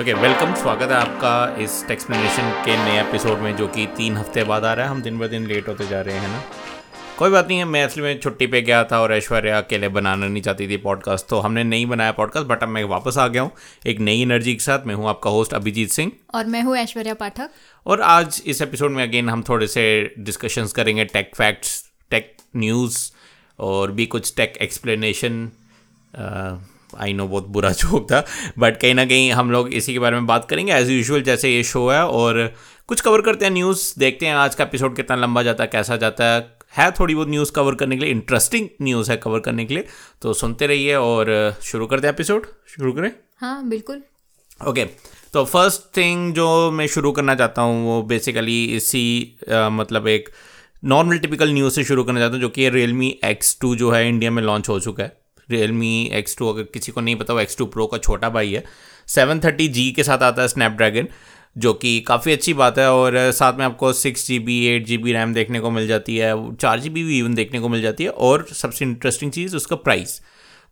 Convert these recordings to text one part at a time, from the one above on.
Okay welcome स्वागत है आपका इस टेक्सप्लेनेशन के नए एपिसोड में जो कि तीन हफ़्ते बाद आ रहा है हम दिन ब दिन लेट होते जा रहे हैं ना कोई बात नहीं है मैं असली में छुट्टी पे गया था और ऐश्वर्या अकेले बनाना नहीं चाहती थी पॉडकास्ट तो हमने नहीं बनाया पॉडकास्ट बट अब मैं वापस आ गया हूँ एक नई एनर्जी के साथ मैं हूँ आपका होस्ट अभिजीत सिंह और मैं हूँ ऐश्वर्या पाठक और आज इस एपिसोड में अगेन हम थोड़े से डिस्कशंस करेंगे टेक फैक्ट्स टेक न्यूज़ और भी कुछ टेक एक्सप्लेनेशन आई नो बहुत बुरा जोक था बट कहीं ना कहीं हम लोग इसी के बारे में बात करेंगे। एज यूजल जैसे ये शो है और कुछ कवर करते हैं न्यूज़ देखते हैं आज का एपिसोड कितना लंबा जाता है कैसा जाता है। है थोड़ी बहुत न्यूज़ कवर करने के लिए इंटरेस्टिंग न्यूज़ है कवर करने के लिए। तो सुनते रहिए और शुरू करते हैं एपिसोड शुरू करें? हाँ बिल्कुल। ओके okay, तो फ़र्स्ट थिंग जो मैं शुरू करना चाहता हूँ वो बेसिकली इसी आ, मतलब एक नॉर्मल टिपिकल न्यूज़ से शुरू करना चाहता हूँ जो कि रियल मी एक्स टू जो है इंडिया में लॉन्च हो चुका है। रियल मी एक्स टू अगर किसी को नहीं पता, वो एक्स टू प्रो का छोटा भाई है। सेवन थर्टी जी के साथ आता है स्नैपड्रैगन जो कि काफ़ी अच्छी बात है और साथ में आपको six G B eight G B RAM देखने को मिल जाती है, चार जी बी भी इवन देखने को मिल जाती है और सबसे इंटरेस्टिंग चीज़ उसका प्राइस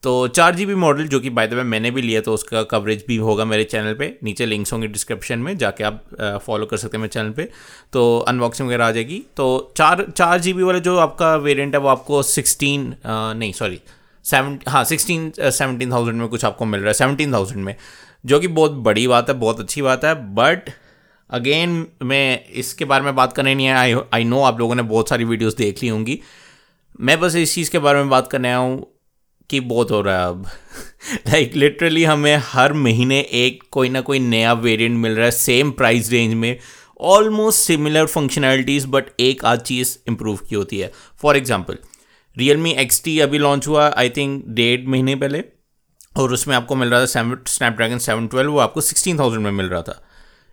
तो चार जी बी मॉडल जो कि बाय द वे मैंने भी लिया तो उसका कवरेज भी होगा मेरे चैनल पे। नीचे लिंक्स होंगे डिस्क्रिप्शन में, जाके आप फॉलो कर सकते हैं मेरे चैनल पे। तो अनबॉक्सिंग वगैरह आ जाएगी। तो चार चार जी बी वाला जो आपका वेरिएंट है, वो आपको सिक्सटीन नहीं सॉरी सेवन हाँ सिक्सटीन सेवनटीन थाउज़ेंड में कुछ आपको मिल रहा है सेवनटीन थाउज़ेंड में जो कि बहुत बड़ी बात है बहुत अच्छी बात है बट अगेन मैं इसके बारे में बात करने नहीं आई आई नो आप लोगों ने बहुत सारी वीडियोस देख ली होंगी। मैं बस इस चीज़ के बारे में बात करने आया हूँ कि बहुत हो रहा है अब। लाइक like, लिटरली हमें हर महीने एक कोई ना कोई नया वेरिएंट मिल रहा है सेम प्राइस रेंज में ऑलमोस्ट सिमिलर फंक्शनैलिटीज़ बट एक आध चीज़ इम्प्रूव की होती है। For example Realme X T अभी लॉन्च हुआ आई थिंक डेढ़ महीने पहले और उसमें आपको मिल रहा था स्नैपड्रैगन सेवन ट्वेल्व वो आपको सिक्सटीन थाउज़ेंड में मिल रहा था।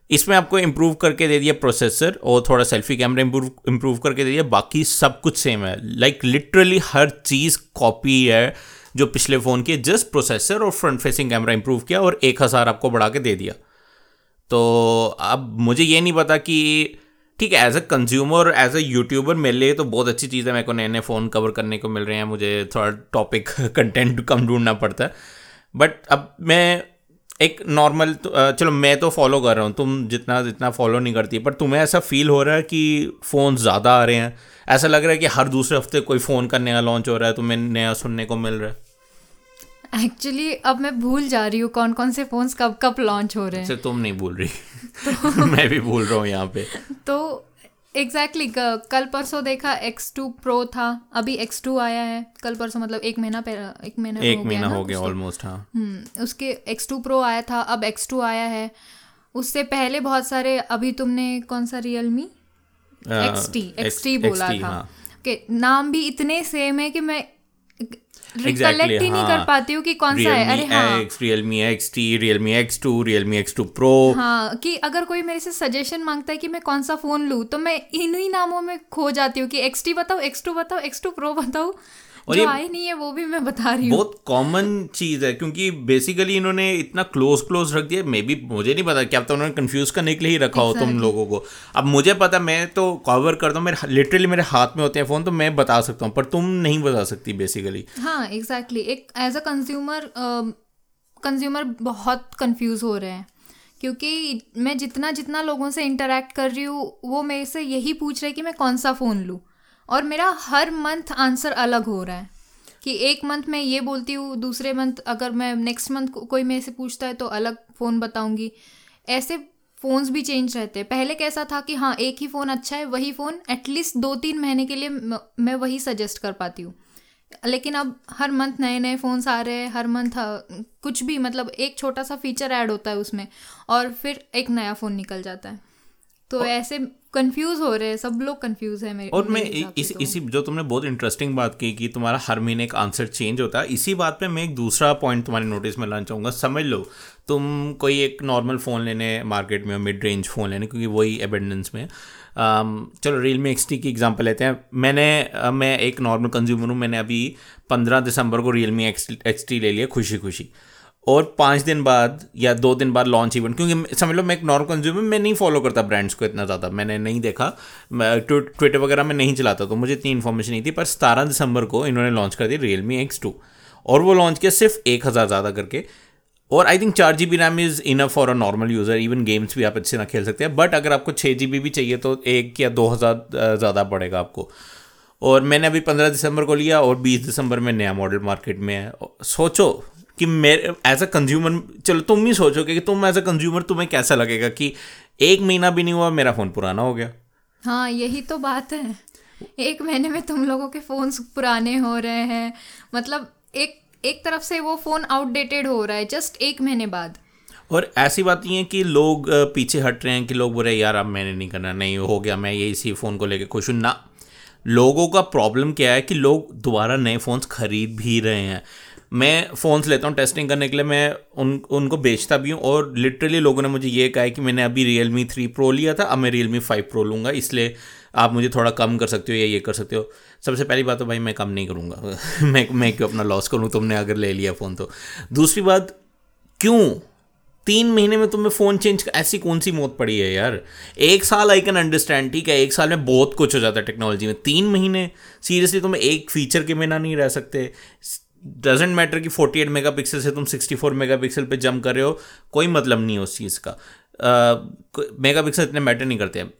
इसमें आपको इम्प्रूव करके दे दिया प्रोसेसर और थोड़ा सेल्फी कैमरा इम्प्रूव इम्प्रूव करके दे दिया बाकी सब कुछ सेम है। लाइक like, लिटरली हर चीज़ कॉपी है जो पिछले फ़ोन की जस्ट प्रोसेसर और फ्रंट फेसिंग कैमरा इम्प्रूव किया और एक हज़ार आपको बढ़ा के दे दिया। तो अब मुझे ये नहीं पता कि ठीक है as a consumer as a YouTuber मेरे लिए तो बहुत अच्छी चीज़ है मेरे को नए नए फ़ोन कवर करने को मिल रहे हैं मुझे थोड़ा टॉपिक कंटेंट कम ढूंढना पड़ता है। बट अब मैं एक नॉर्मल तो, चलो मैं तो फॉलो कर रहा हूँ तुम जितना जितना फॉलो नहीं करती पर तुम्हें ऐसा फील हो रहा है कि फ़ोन ज़्यादा आ रहे हैं? ऐसा लग रहा है कि हर दूसरे हफ़्ते कोई फ़ोन का नया लॉन्च हो रहा है तुम्हें नया सुनने को मिल रहा है? एक्चुअली अब मैं भूल जा रही हूँ कौन कौन से फ़ोन्स कब कब लॉन्च हो रहे हैं। अच्छा, तुम नहीं भूल रही। तो मैं भी भूल रहा हूँ यहाँ पे। तो एग्जैक्टली exactly, कल परसों देखा एक्स टू प्रो था अभी एक्स टू आया है। कल परसों मतलब एक महीना पहले एक महीना एक महीना हो गया ऑलमोस्ट हाँ। हम्म उसके टू प्रो आया था अब एक्स टू आया है। उससे पहले बहुत सारे अभी तुमने कौन सा Realme X T X T बोला था। हाँ. okay, नाम भी इतने सेम है कि मैं रिकलेक्ट ही नहीं कर हाँ। पाती हूँ कि कौन सा है। अरे हाँ। Realme XT Realme X2 Realme X2 Pro हाँ कि अगर कोई मेरे से सजेशन माँगता है कि मैं कौन सा फ़ोन लू तो मैं इन्हीं नामों में खो जाती हूँ कि XT बताओ एक्स टू बताओ एक्स टू प्रो बताओ। और आए नहीं है वो भी मैं बता रही हूँ। बहुत कॉमन चीज़ है क्योंकि बेसिकली इन्होंने इतना क्लोज क्लोज रख दिया मे बी मुझे नहीं पता क्या पता उन्होंने कंफ्यूज करने के लिए ही रखा exactly. हो तुम लोगों को। अब मुझे पता मैं तो कवर करता हूँ मेरे लिटरली मेरे हाथ में होते हैं फ़ोन तो मैं बता सकता हूँ पर तुम नहीं बता सकती बेसिकली हाँ एग्जैक्टली एक एज अ कंज्यूमर कंज्यूमर बहुत कन्फ्यूज़ हो रहे हैं क्योंकि मैं जितना जितना लोगों से इंटरेक्ट कर रही हूँ वो मेरे से यही पूछ रहे कि मैं कौन सा फ़ोन लूँ। और मेरा हर मंथ आंसर अलग हो रहा है कि एक मंथ मैं ये बोलती हूँ दूसरे मंथ अगर मैं नेक्स्ट मंथ को, कोई मेरे से पूछता है तो अलग फ़ोन बताऊँगी। ऐसे फ़ोन्स भी चेंज रहते हैं। पहले कैसा था कि हाँ एक ही फ़ोन अच्छा है वही फ़ोन एटलीस्ट दो तीन महीने के लिए मैं वही सजेस्ट कर पाती हूँ। लेकिन अब हर मंथ नए नए फ़ोन्स आ रहे हैं हर मंथ कुछ भी मतलब एक छोटा सा फीचर ऐड होता है उसमें और फिर एक नया फ़ोन निकल जाता है। तो ऐसे कंफ्यूज हो रहे हैं सब लोग कंफ्यूज है मेरे और मैं इस, तो। इसी जो तुमने बहुत इंटरेस्टिंग बात की कि तुम्हारा हर महीने का आंसर चेंज होता है इसी बात पे मैं एक दूसरा पॉइंट तुम्हारे नोटिस में लाना चाहूँगा समझ लो तुम कोई एक नॉर्मल फ़ोन लेने मार्केट में मिड रेंज फ़ोन लेने क्योंकि वही एबेंडेंस में। um, चलो रियल मी एक्स टी की एग्ज़ाम्पल लेते हैं। मैंने मैं एक नॉर्मल कंज्यूमर हूँ मैंने अभी पंद्रह दिसंबर को Realme X X T ले लिया खुशी खुशी और पाँच दिन बाद या दो दिन बाद लॉन्च इवेंट क्योंकि समझ लो मैं एक नॉर्मल कंज्यूमर मैं नहीं फॉलो करता ब्रांड्स को इतना ज़्यादा। मैंने नहीं देखा। ट्विटर वगैरह में नहीं चलाता तो मुझे इतनी इन्फॉर्मेशन नहीं थी, पर सतारह दिसंबर को इन्होंने लॉन्च कर दी रियल मी एक्स टू और वो लॉन्च किया सिर्फ़ एक हज़ार ज़्यादा करके। और आई थिंक चार G B RAM is enough for a normal user even games भी आप अच्छे ना खेल सकते हैं। बट अगर आपको छः जी बी भी चाहिए तो एक या दो हज़ार ज़्यादा पड़ेगा आपको। और मैंने अभी पंद्रह दिसंबर को लिया, और बीस दिसंबर में नया मॉडल मार्केट में है। सोचो कि मेरे एज अ कंज्यूमर चलो तुम ही सोचोगे कि तुम एज अ कंज्यूमर तुम्हें कैसा लगेगा कि एक महीना भी नहीं हुआ मेरा फ़ोन पुराना हो गया। हाँ यही तो बात है। एक महीने में तुम लोगों के फ़ोन पुराने हो रहे हैं। मतलब एक एक तरफ़ से वो फ़ोन आउटडेटेड हो रहा है जस्ट एक महीने बाद। और ऐसी बात नहीं है कि लोग पीछे हट रहे हैं कि लोग बोल रहे यार अब मैंने नहीं करना नहीं हो गया मैं ये इसी फ़ोन को लेके खुश हूँ। ना। लोगों का प्रॉब्लम क्या है कि लोग दोबारा नए फ़ोन्स खरीद भी रहे हैं। मैं फ़ोन्स लेता हूँ टेस्टिंग करने के लिए मैं उन, उनको बेचता भी हूँ और लिटरली लोगों ने मुझे ये कहा है कि मैंने अभी रियल मी थ्री प्रो लिया था, अब मैं रियल मी फाइव प्रो लूँगा, इसलिए आप मुझे थोड़ा कम कर सकते हो या ये कर सकते हो। सबसे पहली बात तो भाई मैं कम नहीं करूँगा। मैं मैं क्यों अपना लॉस करूँ? तुमने अगर ले लिया फ़ोन तो। दूसरी बात, क्यों? तीन महीने में तुम्हें फ़ोन चेंज ऐसी कौन सी मौत पड़ी है यार? एक साल आई कैन अंडरस्टैंड ठीक है? एक साल में बहुत कुछ हो जाता है टेक्नोलॉजी में। तीन महीने सीरियसली तुम्हें एक फीचर के बिना नहीं रह सकते। डजेंट मैटर कि 48 मेगापिक्सल से तुम 64 मेगापिक्सल पे जंप कर रहे हो कोई मतलब नहीं है उस चीज़ का। मेगापिक्सल इतने मैटर नहीं करते हैं।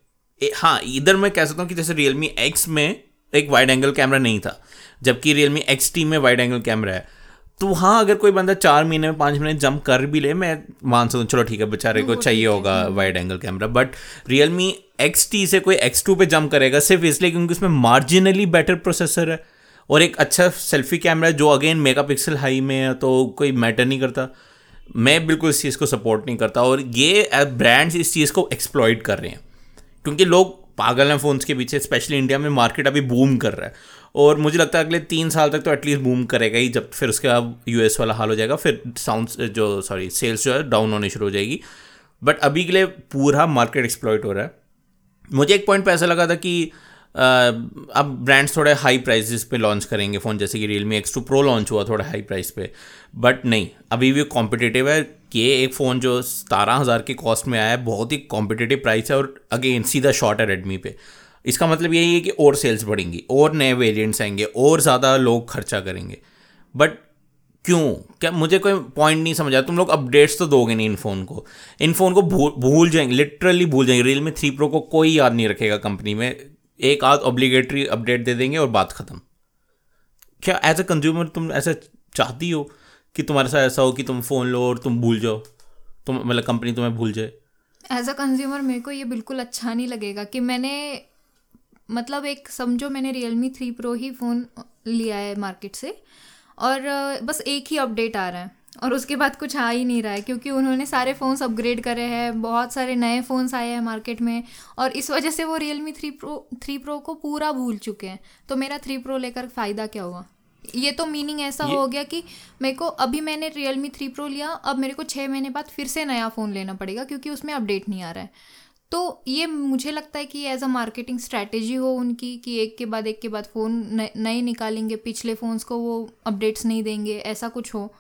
हाँ इधर मैं कह सकता हूँ कि जैसे रियल मी एक्स में एक वाइड एंगल कैमरा नहीं था जबकि रियल मी एक्स टी में वाइड एंगल कैमरा है। तो हाँ अगर कोई बंदा चार महीने में पाँच महीने जंप कर भी ले मैं मान सकता हूँ चलो ठीक है बेचारे को चाहिए होगा wide angle camera but Realme X T से कोई एक्स टू पे जंप करेगा सिर्फ़ इसलिए क्योंकि उसमें मार्जिनली बेटर प्रोसेसर है। और एक अच्छा सेल्फी कैमरा जो अगेन मेगापिक्सल हाई में है तो कोई मैटर नहीं करता। मैं बिल्कुल इस चीज़ को सपोर्ट नहीं करता और ये ब्रांड्स इस चीज़ को एक्सप्लॉइट कर रहे हैं। क्योंकि लोग पागल हैं फ़ोन्स के पीछे स्पेशली इंडिया में मार्केट अभी बूम कर रहा है। और मुझे लगता है अगले तीन साल तक तो एटलीस्ट बूम करेगा ही, जब फिर उसके बाद यूएस वाला हाल हो जाएगा, फिर साउंड जो सॉरी सेल्स जो है डाउन होने शुरू हो जाएगी। बट अभी के लिए पूरा मार्केट एक्सप्लॉयट हो रहा है। मुझे एक पॉइंट पे ऐसा लगा था कि अब ब्रांड्स थोड़े हाई प्राइजेस पे लॉन्च करेंगे फ़ोन जैसे कि Realme X two pro launch हुआ थोड़ा हाई प्राइस पे बट नहीं, अभी भी कॉम्पिटिटिव है कि एक फ़ोन जो सतारह हज़ार के कॉस्ट में आया है बहुत ही कॉम्पिटिटिव प्राइस है और अगेन सीधा शॉर्ट है रेडमी पे। इसका मतलब यही है कि और सेल्स बढ़ेंगी, और नए वेरिएंट्स आएँगे, और ज़्यादा लोग खर्चा करेंगे। बट क्यों? क्या मुझे कोई पॉइंट नहीं समझ तुम लोग अपडेट्स तो दोगे नहीं इन फ़ोन को। इन फ़ोन को भूल भूल जाएँगे लिटरली भूल जाएँगे। रियल थ्री प्रो को कोई याद नहीं रखेगा कंपनी में। एक आध ऑब्लिगेटरी अपडेट दे देंगे और बात ख़त्म। क्या एज अ कंज्यूमर तुम ऐसा चाहती हो कि तुम्हारे साथ ऐसा हो कि तुम फ़ोन लो और तुम भूल जाओ? तुम मतलब कंपनी तुम्हें भूल जाए। एज अ कंज्यूमर मेरे को ये बिल्कुल अच्छा नहीं लगेगा कि मैंने मतलब एक समझो मैंने रियल मी थ्री प्रो ही फ़ोन लिया है मार्केट से और, बस एक ही अपडेट आ रहा है। और उसके बाद कुछ आ ही नहीं रहा है क्योंकि उन्होंने सारे फ़ोन्स अपग्रेड करे हैं बहुत सारे नए फ़ोन्स आए हैं मार्केट में और इस वजह से वो Realme three pro three pro को पूरा भूल चुके हैं। तो मेरा थ्री प्रो लेकर फ़ायदा क्या हुआ ये तो मीनिंग ऐसा हो गया कि मेरे को अभी मैंने रियल मी थ्री प्रो लिया अब मेरे को छः महीने बाद फिर से नया फ़ोन लेना पड़ेगा क्योंकि उसमें अपडेट नहीं आ रहा है। तो ये मुझे लगता है कि एज अ मार्केटिंग स्ट्रैटेजी हो उनकी कि एक के बाद एक के बाद फ़ोन नए निकालेंगे पिछले फ़ोन्स को वो अपडेट्स नहीं देंगे ऐसा कुछ हो।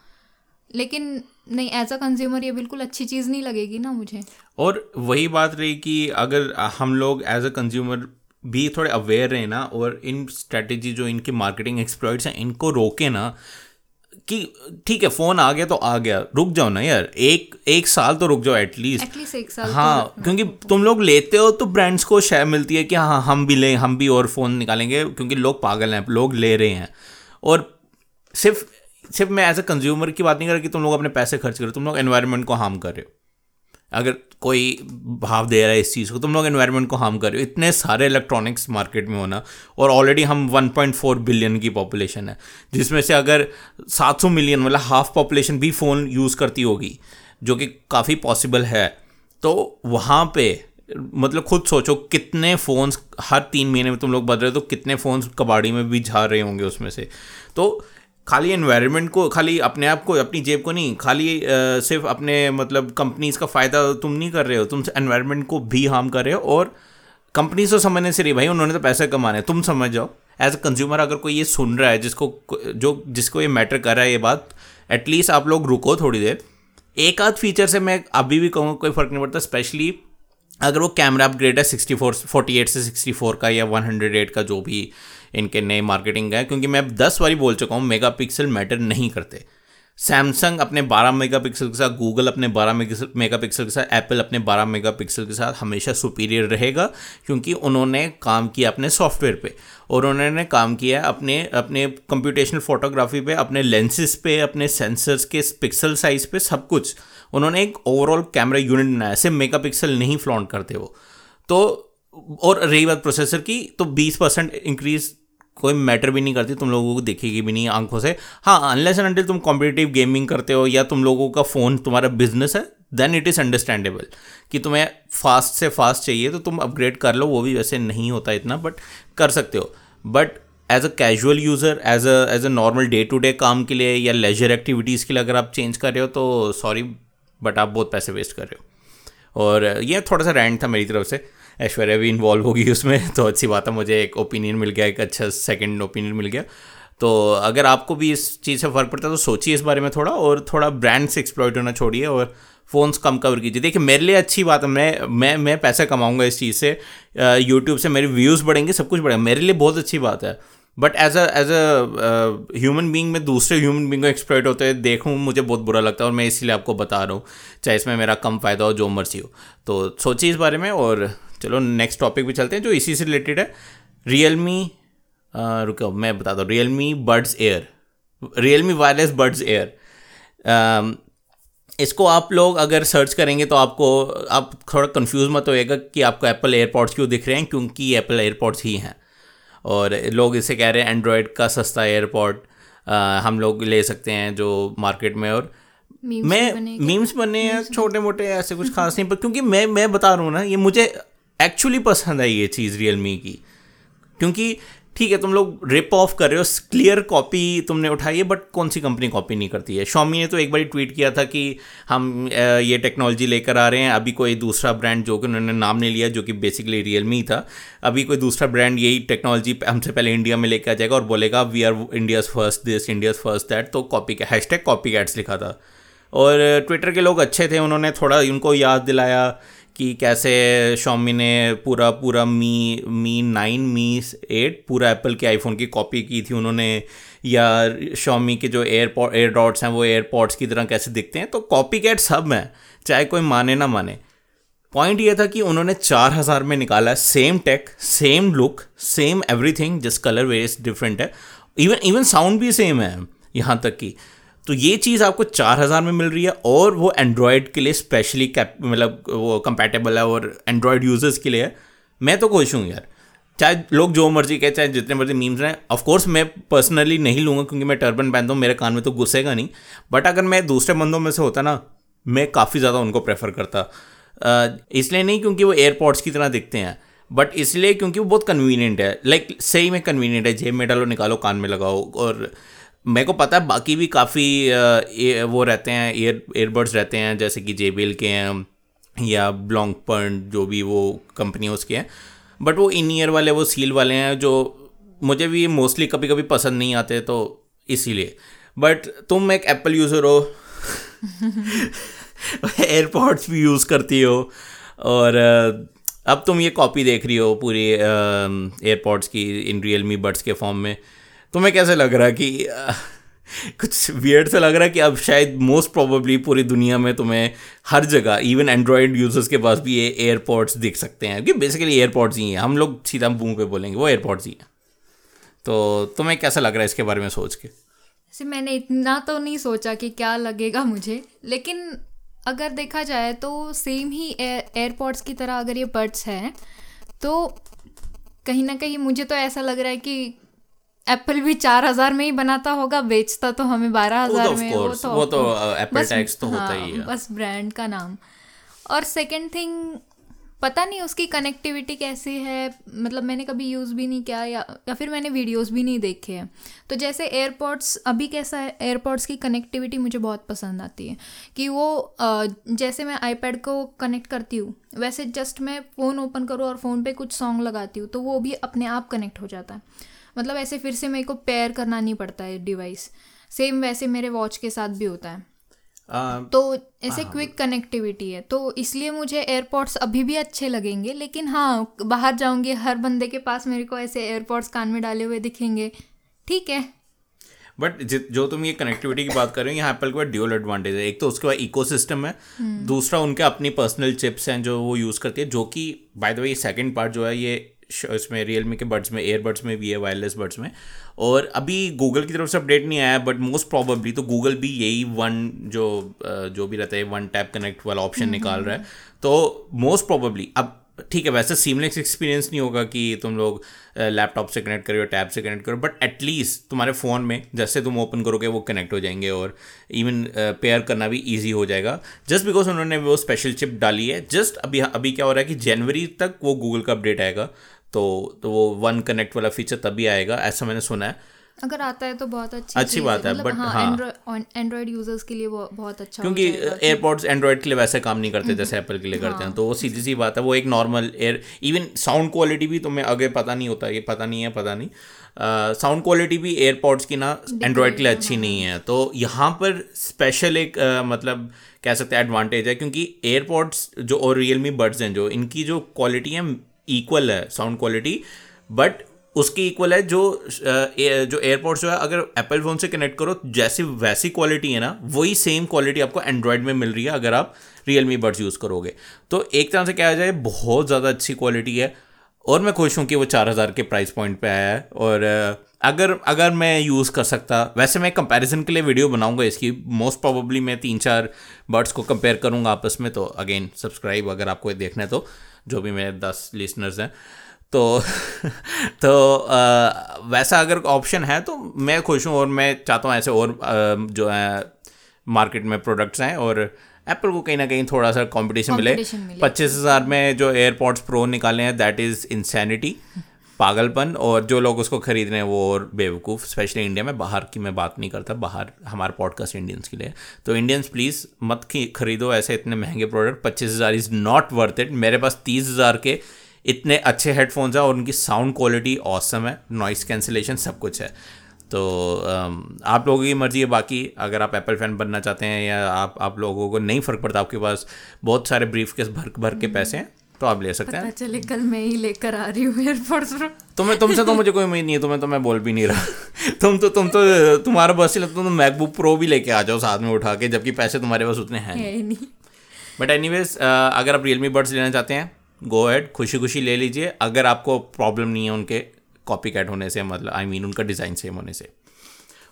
लेकिन नहीं एज अ कंज्यूमर ये बिल्कुल अच्छी चीज़ नहीं लगेगी ना मुझे। और वही बात रही कि अगर हम लोग एज अ कंज्यूमर भी थोड़े अवेयर रहे ना और इन स्ट्रेटेजी जो इनके मार्केटिंग एक्सप्लॉइट्स हैं इनको रोके ना कि ठीक है फ़ोन आ गया तो आ गया रुक जाओ ना यार एक एक साल तो रुक जाओ एटलीस्ट एटलीस्ट एक साल हाँ तो क्योंकि तुम लोग लेते हो तो ब्रांड्स को शेयर मिलती है कि हाँ हम भी लें हम भी और फ़ोन निकालेंगे क्योंकि लोग पागल हैं लोग ले रहे हैं। और सिर्फ़ सिर्फ़ मैं एज अ कंज्यूमर की बात नहीं कर रहा कि तुम लोग अपने पैसे खर्च करो, तुम लोग एनवायरनमेंट को हार्म कर रहे हो। अगर कोई भाव दे रहा है इस चीज़ को, तुम लोग एनवायरनमेंट को हार्म कर रहे हो। इतने सारे इलेक्ट्रॉनिक्स मार्केट में होना और ऑलरेडी हम 1.4 बिलियन की पॉपुलेशन है, जिसमें से अगर 700 मिलियन मतलब हाफ़ पॉपुलेशन भी फ़ोन यूज़ करती होगी, जो कि काफ़ी पॉसिबल है। तो वहाँ पे मतलब खुद सोचो कितने फ़ोन्स हर तीन महीने में तुम लोग बदल रहे हो तो कितने फ़ोन्स कबाड़ी में भी झाड़ रहे होंगे उसमें से। तो खाली एनवायरनमेंट को खाली अपने आप को अपनी जेब को नहीं खाली आ, सिर्फ़ अपने मतलब कंपनीज़ का फ़ायदा तुम नहीं कर रहे हो तुम एनवायरनमेंट को भी हार्म कर रहे हो और कंपनीज़ तो समझने से रही भाई उन्होंने तो पैसे कमाने तुम समझ जाओ। एज अ कंज्यूमर अगर कोई ये सुन रहा है जिसको जो जिसको ये मैटर कर रहा है ये बात एटलीस्ट आप लोग रुको थोड़ी देर। एक आध फीचर से मैं अभी भी कहूँगा कोई फ़र्क नहीं पड़ता स्पेशली अगर वो कैमरा अपग्रेड है सिक्सटी फोर फोर्टी एट से सिक्सटी फोर का या वन हंड्रेड एट का जो भी इनके नए मार्केटिंग का है क्योंकि मैं दस बारी बोल चुका हूँ मेगा पिक्सल मैटर नहीं करते। सैमसंग अपने 12 मेगापिक्सल के साथ गूगल अपने 12 मेगापिक्सल के साथ एप्पल अपने 12 मेगापिक्सल के साथ हमेशा सुपीरियर रहेगा, क्योंकि उन्होंने काम किया अपने सॉफ्टवेयर पे। और उन्होंने काम किया अपने अपने कंप्यूटेशनल फोटोग्राफी पे, अपने लेंसेज पे, अपने सेंसर्स के पिक्सल साइज़ पे सब कुछ। उन्होंने एक ओवरऑल कैमरा यूनिट बनाया, सिर्फ़ मेगा नहीं फ्लॉन्ट करते वो। तो और रही बात प्रोसेसर की तो बीस परसेंट इंक्रीज कोई मैटर भी नहीं करती, तुम लोगों को देखेगी भी नहीं आँखों से। हाँ अनलेस एंड अनटिल तुम कॉम्पिटेटिव गेमिंग करते हो या तुम लोगों का फ़ोन तुम्हारा बिज़नेस है देन इट इज़ अंडरस्टैंडेबल कि तुम्हें फास्ट से फास्ट चाहिए तो तुम अपग्रेड कर लो, वो भी वैसे नहीं होता इतना बट कर सकते हो। But as a casual user as a as a normal day to day काम के लिए या लेजर एक्टिविटीज़ के लिए अगर आप चेंज कर रहे हो तो सॉरी बट आप बहुत पैसे वेस्ट कर रहे हो। और ये थोड़ा सा रैंड था मेरी तरफ़ से। ऐश्वर्या भी इन्वॉल्व होगी उसमें तो अच्छी बात है, मुझे एक ओपिनियन मिल गया, एक अच्छा सेकंड ओपिनियन मिल गया। तो अगर आपको भी इस चीज़ से फ़र्क पड़ता है तो सोचिए इस बारे में थोड़ा, और थोड़ा ब्रांड से एक्सप्लॉयट होना छोड़िए, और फ़ोन्स कम कवर कीजिए। देखिए, मेरे लिए अच्छी बात है, मैं मैं मैं पैसा कमाऊँगा इस चीज़ से यूट्यूब से, मेरे व्यूज़ बढ़ेंगे, सब कुछ बढ़ेगा, मेरे लिए बहुत अच्छी बात है। But as as a human being में दूसरे ह्यूमन बींग को एक्सप्लॉइट होते हैं देखूँ, मुझे बहुत बुरा लगता है, और मैं इसीलिए आपको बता रहा हूँ, चाहे इसमें मेरा कम फ़ायदा हो, जो मर्ज़ी हो। तो सोचिए इस बारे में, और चलो नेक्स्ट टॉपिक भी चलते हैं जो इसी से रिलेटेड है। रियल मी रुको मैं बता दूँ Realme buds air Realme wireless buds air इसको आप लोग अगर सर्च करेंगे तो आपको आप थोड़ा कंफ्यूज मत होएगा कि आपको एप्पल एयरपॉड्स क्यों दिख रहे हैं क्योंकि एप्पल एयरपॉड्स ही हैं। और लोग इसे कह रहे हैं एंड्रॉयड का सस्ता एयरपॉड हम लोग ले सकते हैं जो मार्केट में और मैं मीम्स बने हैं छोटे मोटे ऐसे कुछ खास नहीं पर क्योंकि मैं मैं बता रहा हूँ ना ये मुझे एक्चुअली पसंद आई ये चीज़ रियल मी की। क्योंकि ठीक है, तुम लोग रिप ऑफ़ कर रहे हो क्लियर कॉपी तुमने उठाई है बट कौन सी कंपनी कॉपी नहीं करती है? शॉमी ने तो एक बार ट्वीट किया था कि हम ये टेक्नोलॉजी लेकर आ रहे हैं, अभी कोई दूसरा ब्रांड जो कि उन्होंने नाम नहीं लिया, जो कि बेसिकली रियल मी था, अभी कोई दूसरा ब्रांड यही टेक्नोलॉजी हमसे पहले इंडिया में लेकर आ जाएगा और बोलेगा we are India's first this India's first that तो कॉपी का हैश टैग कॉपी लिखा था। और ट्विटर के लोग अच्छे थे, उन्होंने थोड़ा उनको याद दिलाया कि कैसे शॉमी ने पूरा पूरा Mi Mi nine, Mi eight, पूरा एप्पल के आईफोन की कॉपी की थी उन्होंने, या शॉमी के जो एयरपॉड एयर डॉट्स हैं, वो एयरपॉड्स की तरह कैसे दिखते हैं? तो कॉपी कैट सब हैं, चाहे कोई माने ना माने। पॉइंट ये था कि उन्होंने चार हज़ार में निकाला same tech same look same everything जिस कलर वेरियस डिफरेंट है। इवन इवन साउंड भी सेम है यहाँ तक कि। तो ये चीज़ आपको चार हज़ार में मिल रही है और वो एंड्रॉयड के लिए स्पेशली मतलब वो कंपैटिबल है और एंड्रॉयड यूज़र्स के लिए मैं तो खुश हूँ यार। चाहे लोग जो मर्ज़ी कहे, चाहे जितने मर्ज़ी मीम्स रहें ऑफकोर्स मैं पर्सनली नहीं लूँगा क्योंकि मैं टर्बन पहनता हूँ, मेरे कान में तो घुसेगा नहीं। बट अगर मैं दूसरे बंदों में से होता ना, मैं काफ़ी ज़्यादा उनको प्रेफर करता। इसलिए नहीं क्योंकि वो एयरपोर्ट्स की तरह दिखते हैं बट इसलिए क्योंकि वो बहुत कन्वीनियंट है। लाइक सही में कन्वीनियंट है, जेब में डालो, निकालो, कान में लगाओ और मेरे को पता है बाकी भी काफ़ी वो रहते हैं एयर एयरबड्स रहते हैं, जैसे कि जे के हैं, या ब्लॉन्ग पॉइंट जो भी वो कंपनी उसके हैं। बट वो इन ईयर वाले, वो सील वाले हैं, जो मुझे भी मोस्टली कभी कभी पसंद नहीं आते तो इसीलिए। बट तुम एक एप्पल यूज़र हो एयरपॉड्स भी यूज़ करती हो, और अब तुम ये कॉपी देख रही हो पूरी एयरपॉड्स की इन रियल मी बड्स के फॉर्म में। तुम्हें कैसे लग रहा है कि कुछ वियर्ड से लग रहा है कि अब शायद मोस्ट प्रोबेबली पूरी दुनिया में तुम्हें हर जगह इवन एंड्रॉयड यूज़र्स के पास भी ये एयरपोर्ट्स दिख सकते हैं। क्योंकि बेसिकली एयरपोर्ट्स ही हैं। हम लोग सीधा मुँह पे बोलेंगे, वो एयरपोर्ट्स ही हैं। तो तुम्हें कैसा लग रहा है इसके बारे में सोच के? जैसे मैंने इतना तो नहीं सोचा कि क्या लगेगा मुझे, लेकिन अगर देखा जाए तो सेम ही एयरपोर्ट्स की तरह अगर ये बर्ड्स हैं तो कहीं ना कहीं मुझे तो ऐसा लग रहा है कि एप्पल भी चार हज़ार में ही बनाता होगा बेचता तो हमें बारह हज़ार में वो तो वो तो एप्पल टैक्स तो होता ही है बस ब्रांड का नाम। और सेकंड थिंग पता नहीं उसकी कनेक्टिविटी कैसी है मतलब मैंने कभी यूज़ भी नहीं किया या या फिर मैंने वीडियोस भी नहीं देखे हैं। तो जैसे एयरपोर्ट्स अभी कैसा है एयरपोर्ट्स की कनेक्टिविटी मुझे बहुत पसंद आती है। कि वो जैसे मैं आईपैड को कनेक्ट करती हूँ वैसे जस्ट मैं फ़ोन ओपन करूँ और फ़ोन पे कुछ सॉन्ग लगाती हूँ तो वो भी अपने आप कनेक्ट हो जाता है। मतलब ऐसे फिर से मेरे को पेयर करना नहीं पड़ता है डिवाइस सेम वैसे मेरे वॉच के साथ भी होता है। Uh, तो ऐसे क्विक हाँ। कनेक्टिविटी है। तो इसलिए मुझे एयरपोर्ट्स अभी भी अच्छे लगेंगे लेकिन हाँ बाहर जाऊँगी हर बंदे के पास मेरे को ऐसे एयरपोर्ट्स कान में डाले हुए दिखेंगे। ठीक है। बट जो तुम ये कनेक्टिविटी की बात कर रहे हो यहाँ एप्पल के पास ड्यूअल एडवांटेज है। एक तो उसके बाद इको सिस्टम है दूसरा उनके अपनी पर्सनल चिप्स हैं जो वो यूज़ करती है जो कि by the way second part जो है ये इसमें रियलमी के बड्स में एयरबड्स में भी है वायरलेस बड्स में। और अभी गूगल की तरफ़ से अपडेट नहीं आया बट मोस्ट प्रॉबली तो गूगल भी यही वन जो जो भी रहता है वन टैप कनेक्ट वाला ऑप्शन निकाल रहा है। तो मोस्ट प्रॉबली अब ठीक है वैसे सीमलेस एक्सपीरियंस नहीं होगा कि तुम लोग लैपटॉप से कनेक्ट करो या टैब से कनेक्ट करो बट एटलीस्ट तुम्हारे फ़ोन में जैसे तुम ओपन करोगे वो कनेक्ट हो जाएँगे और इवन पेयर करना भी ईजी हो जाएगा। जस्ट बिकॉज़ उन्होंने वो स्पेशल चिप डाली है जस्ट अभी अभी क्या हो रहा है कि जनवरी तक वो गूगल का अपडेट आएगा। तो तो वो वन कनेक्ट वाला फीचर तभी आएगा ऐसा मैंने सुना है। अगर आता है तो बहुत अच्छी अच्छी बात है बट मतलब हाँ एंड्रॉइड यूज़र्स के लिए वो बहुत अच्छा क्योंकि एयरपोर्ट्स एंड्रॉइड के लिए वैसे काम नहीं करते जैसे एप्पल के लिए करते हैं। हाँ। तो वो सीधी सी बात है वो एक normal air even sound quality भी तुम्हें आगे पता नहीं होता ये पता नहीं है पता नहीं। साउंड क्वालिटी भी एयरपोर्ट्स की ना एंड्रॉयड के लिए अच्छी नहीं है। तो यहाँ पर स्पेशल एक uh, मतलब कह सकते हैं एडवांटेज है क्योंकि एयरपोर्ट्स जो और रियलमी बड्स हैं जो इनकी जो क्वालिटी है इक्वल है साउंड क्वालिटी बट उसकी इक्वल है जो जो एयरपोर्ट्स जो है, अगर एप्पल फ़ोन से कनेक्ट करो, जैसी वैसी क्वालिटी है ना, वही सेम क्वालिटी आपको एंड्रॉयड में मिल रही है अगर आप रियल मी बर्ड्स यूज़ करोगे। तो एक तरह से कहा जाए, बहुत ज़्यादा अच्छी क्वालिटी है, और मैं खुश हूँ कि वो चार हज़ार के प्राइस पॉइंट पे आया है, और अगर अगर मैं यूज़ कर सकता, वैसे मैं कंपैरिजन के लिए वीडियो बनाऊँगा, इसकी मोस्ट प्रोबेबली मैं तीन चार बर्ड्स को कंपेयर करूँगा आपस में तो अगेन सब्सक्राइब अगर आपको देखना है तो। जो भी मेरे दस लिसनर्स हैं। तो तो आ, वैसा अगर ऑप्शन है तो मैं खुश हूँ और मैं चाहता हूँ ऐसे और आ, जो है मार्केट में प्रोडक्ट्स हैं और एप्पल को कहीं ना कहीं थोड़ा सा कंपटीशन मिले। पच्चीस हज़ार में जो एयरपॉड्स प्रो निकाले हैं दैट इज़ इंसैनिटी पागलपन और जो लोग उसको खरीद रहे हैं वो और बेवकूफ़ स्पेशली इंडिया में बाहर की मैं बात नहीं करता बाहर हमारे पॉडकास्ट इंडियंस के लिए। तो इंडियंस प्लीज़ मत खरीदो ऐसे इतने महँगे प्रोडक्ट पच्चीस हज़ार इज़ नॉट वर्थ इट मेरे पास तीस हज़ार के इतने अच्छे हेडफोन्स हैं और उनकी साउंड क्वालिटी औसम है नॉइस कैंसिलेशन सब कुछ है। तो आप लोगों की मर्ज़ी है बाकी अगर आप एप्पल फ़ैन बनना चाहते हैं या आप आप लोगों को नहीं फ़र्क पड़ता आपके पास बहुत सारे ब्रीफ के भर भर के पैसे हैं तो आप ले सकते हैं। चले कल मैं ही लेकर आ रही हूँ एयरपोर्ट्स तुम्हें तुमसे तो मुझे कोई उम्मीद नहीं है तुम्हें तो मैं बोल भी नहीं रहा। तुम तो तुम तो तुम्हारा बस लगता तुम मैकबुक प्रो भी लेके आ जाओ साथ में उठा के जबकि पैसे तुम्हारे पास उतने हैं नहीं। बट एनी अगर आप रियलमी बर्ड्स लेना चाहते हैं गो एड खुशी खुशी ले लीजिए। अगर आपको प्रॉब्लम नहीं है उनके कॉपी कैट होने से मतलब आई I मीन mean, उनका डिज़ाइन सेम होने से।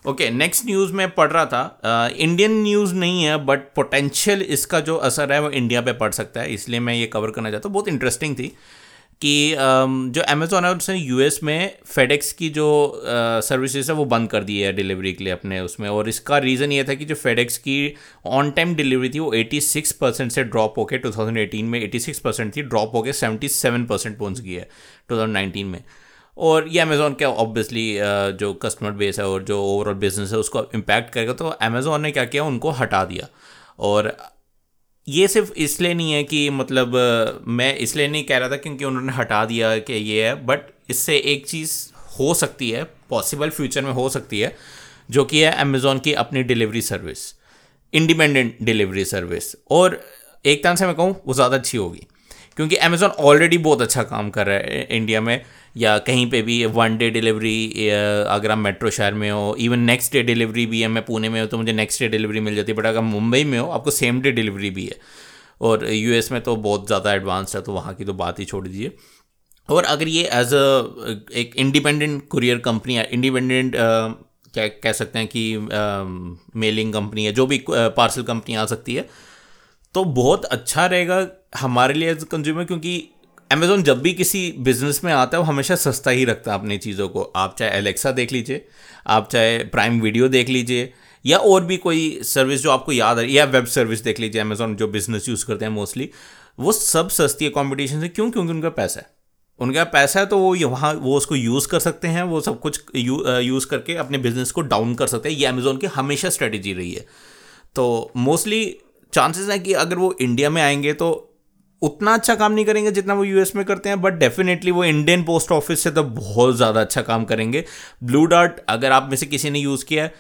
ओके नेक्स्ट न्यूज़ में पढ़ रहा था। इंडियन न्यूज़ नहीं है बट पोटेंशियल इसका जो असर है वो इंडिया पे पड़ सकता है। इसलिए मैं ये कवर करना चाहता हूँ। बहुत इंटरेस्टिंग थी कि uh, जो अमेज़ोन है उसने यूएस में फेडेक्स की जो सर्विसेज़ uh, है वो बंद कर दी है डिलीवरी के लिए अपने उसमें। और इसका रीज़न ये था कि जो फेडेक्स की ऑन टाइम डिलीवरी थी वो 86 परसेंट से ड्रॉप होकर 2018 में 86 परसेंट थी ड्रॉप होकर 77 परसेंट पहुँच गई है 2019 में। और ये अमेज़ोन के ऑब्वियसली जो कस्टमर बेस है और जो ओवरऑल बिज़नेस है, उसको इम्पैक्ट करेगा। तो अमेज़ोन ने क्या किया? उनको हटा दिया। और ये सिर्फ़ इसलिए नहीं है कि मतलब मैं इसलिए नहीं कह रहा था क्योंकि उन्होंने हटा दिया कि ये है बट इससे एक चीज़ हो सकती है पॉसिबल फ्यूचर में हो सकती है, जो कि है अमेज़ोन की अपनी delivery service independent delivery service और एक तरह से मैं कहूँ, वो ज़्यादा अच्छी होगी। क्योंकि अमेज़ोन ऑलरेडी बहुत अच्छा काम कर रहा है इंडिया में, या कहीं पे भी वन डे डिलीवरी अगर आप मेट्रो शहर में हो इवन नेक्स्ट डे डिलीवरी भी है। मैं पुणे में हो तो मुझे नेक्स्ट डे डिलीवरी मिल जाती है बट अगर मुंबई में हो, आपको सेम डे डिलीवरी भी है। और यूएस में तो बहुत ज़्यादा एडवांस है तो वहाँ की तो बात ही छोड़ दीजिए। और अगर ये एज अ एक इंडिपेंडेंट कुरियर कंपनी है इंडिपेंडेंट क्या कह सकते हैं कि मेलिंग कंपनी है जो भी पार्सल कंपनी आ सकती है तो बहुत अच्छा रहेगा हमारे लिए एज कंज्यूमर क्योंकि अमेज़ोन जब भी किसी बिज़नेस में आता है वो हमेशा सस्ता ही रखता है अपनी चीज़ों को। आप चाहे एलेक्सा देख लीजिए आप चाहे प्राइम वीडियो देख लीजिए या और भी कोई सर्विस जो आपको याद है या वेब सर्विस देख लीजिए अमेज़ोन जो बिज़नेस यूज़ करते हैं मोस्टली वो सब सस्ती है कॉम्पिटिशन से। क्यों? क्योंकि उनका पैसा है। उनका पैसा है तो वो वहाँ वो उसको यूज़ कर सकते हैं वो सब कुछ यू, यूज़ करके अपने बिज़नेस को डाउन कर सकते हैं। ये अमेज़ोन की हमेशा स्ट्रेटेजी रही है। तो मोस्टली चांसेस हैं कि अगर वो इंडिया में आएँगे तो उतना अच्छा काम नहीं करेंगे जितना वो यूएस में करते हैं बट डेफिनेटली वो इंडियन पोस्ट ऑफ़िस से तो बहुत ज़्यादा अच्छा काम करेंगे। ब्लू डार्ट अगर आप में से किसी ने यूज़ किया है,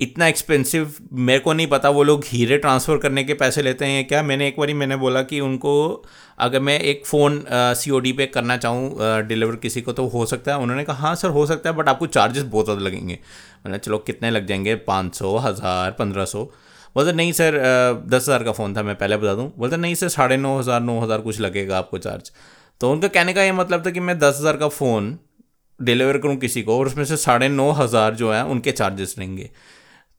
इतना एक्सपेंसिव मेरे को नहीं पता वो लोग हीरे ट्रांसफ़र करने के पैसे लेते हैं क्या। मैंने एक बारी मैंने बोला कि उनको, अगर मैं एक फ़ोन सी ओ डी पे करना चाहूँ डिलीवर किसी को तो हो सकता है। उन्होंने कहा हाँ सर हो सकता है बट आपको चार्जेस बहुत ज़्यादा लगेंगे। मैंने चलो, कितने लग जाएँगे? पाँच सौ, हज़ार, पंद्रह सौ। बोलते, नहीं सर दस हज़ार का फ़ोन था, मैं पहले बता दूँ। बोलते, नहीं सर, साढ़े नौ हज़ार नौ हज़ार कुछ लगेगा आपको चार्ज। तो उनका कहने का ये मतलब था कि मैं दस हज़ार का फ़ोन डिलीवर करूँ किसी को और उसमें से साढ़े नौ हज़ार जो है, उनके चार्जेस रहेंगे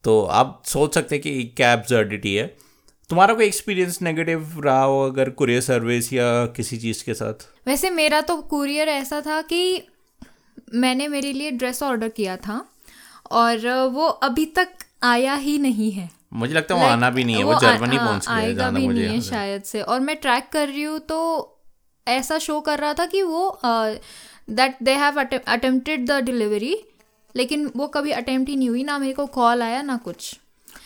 तो आप सोच सकते हैं कि क्या एब्जर्डिटी है। तुम्हारा कोई एक्सपीरियंस नेगेटिव रहा हो अगर कुरियर सर्विस या किसी चीज़ के साथ? वैसे मेरा तो कुरियर ऐसा था कि मैंने मेरे लिए ड्रेस ऑर्डर किया था और वो अभी तक आया ही नहीं है। मुझे लगता है वो आना भी नहीं है वो, वो जर्मनी पहुँच गया आएगा भी नहीं है शायद से। और मैं ट्रैक कर रही हूँ तो ऐसा शो कर रहा था कि वो that they have attempted the delivery लेकिन वो कभी अटेम्प्ट ही नहीं हुई ना मेरे को कॉल आया ना कुछ।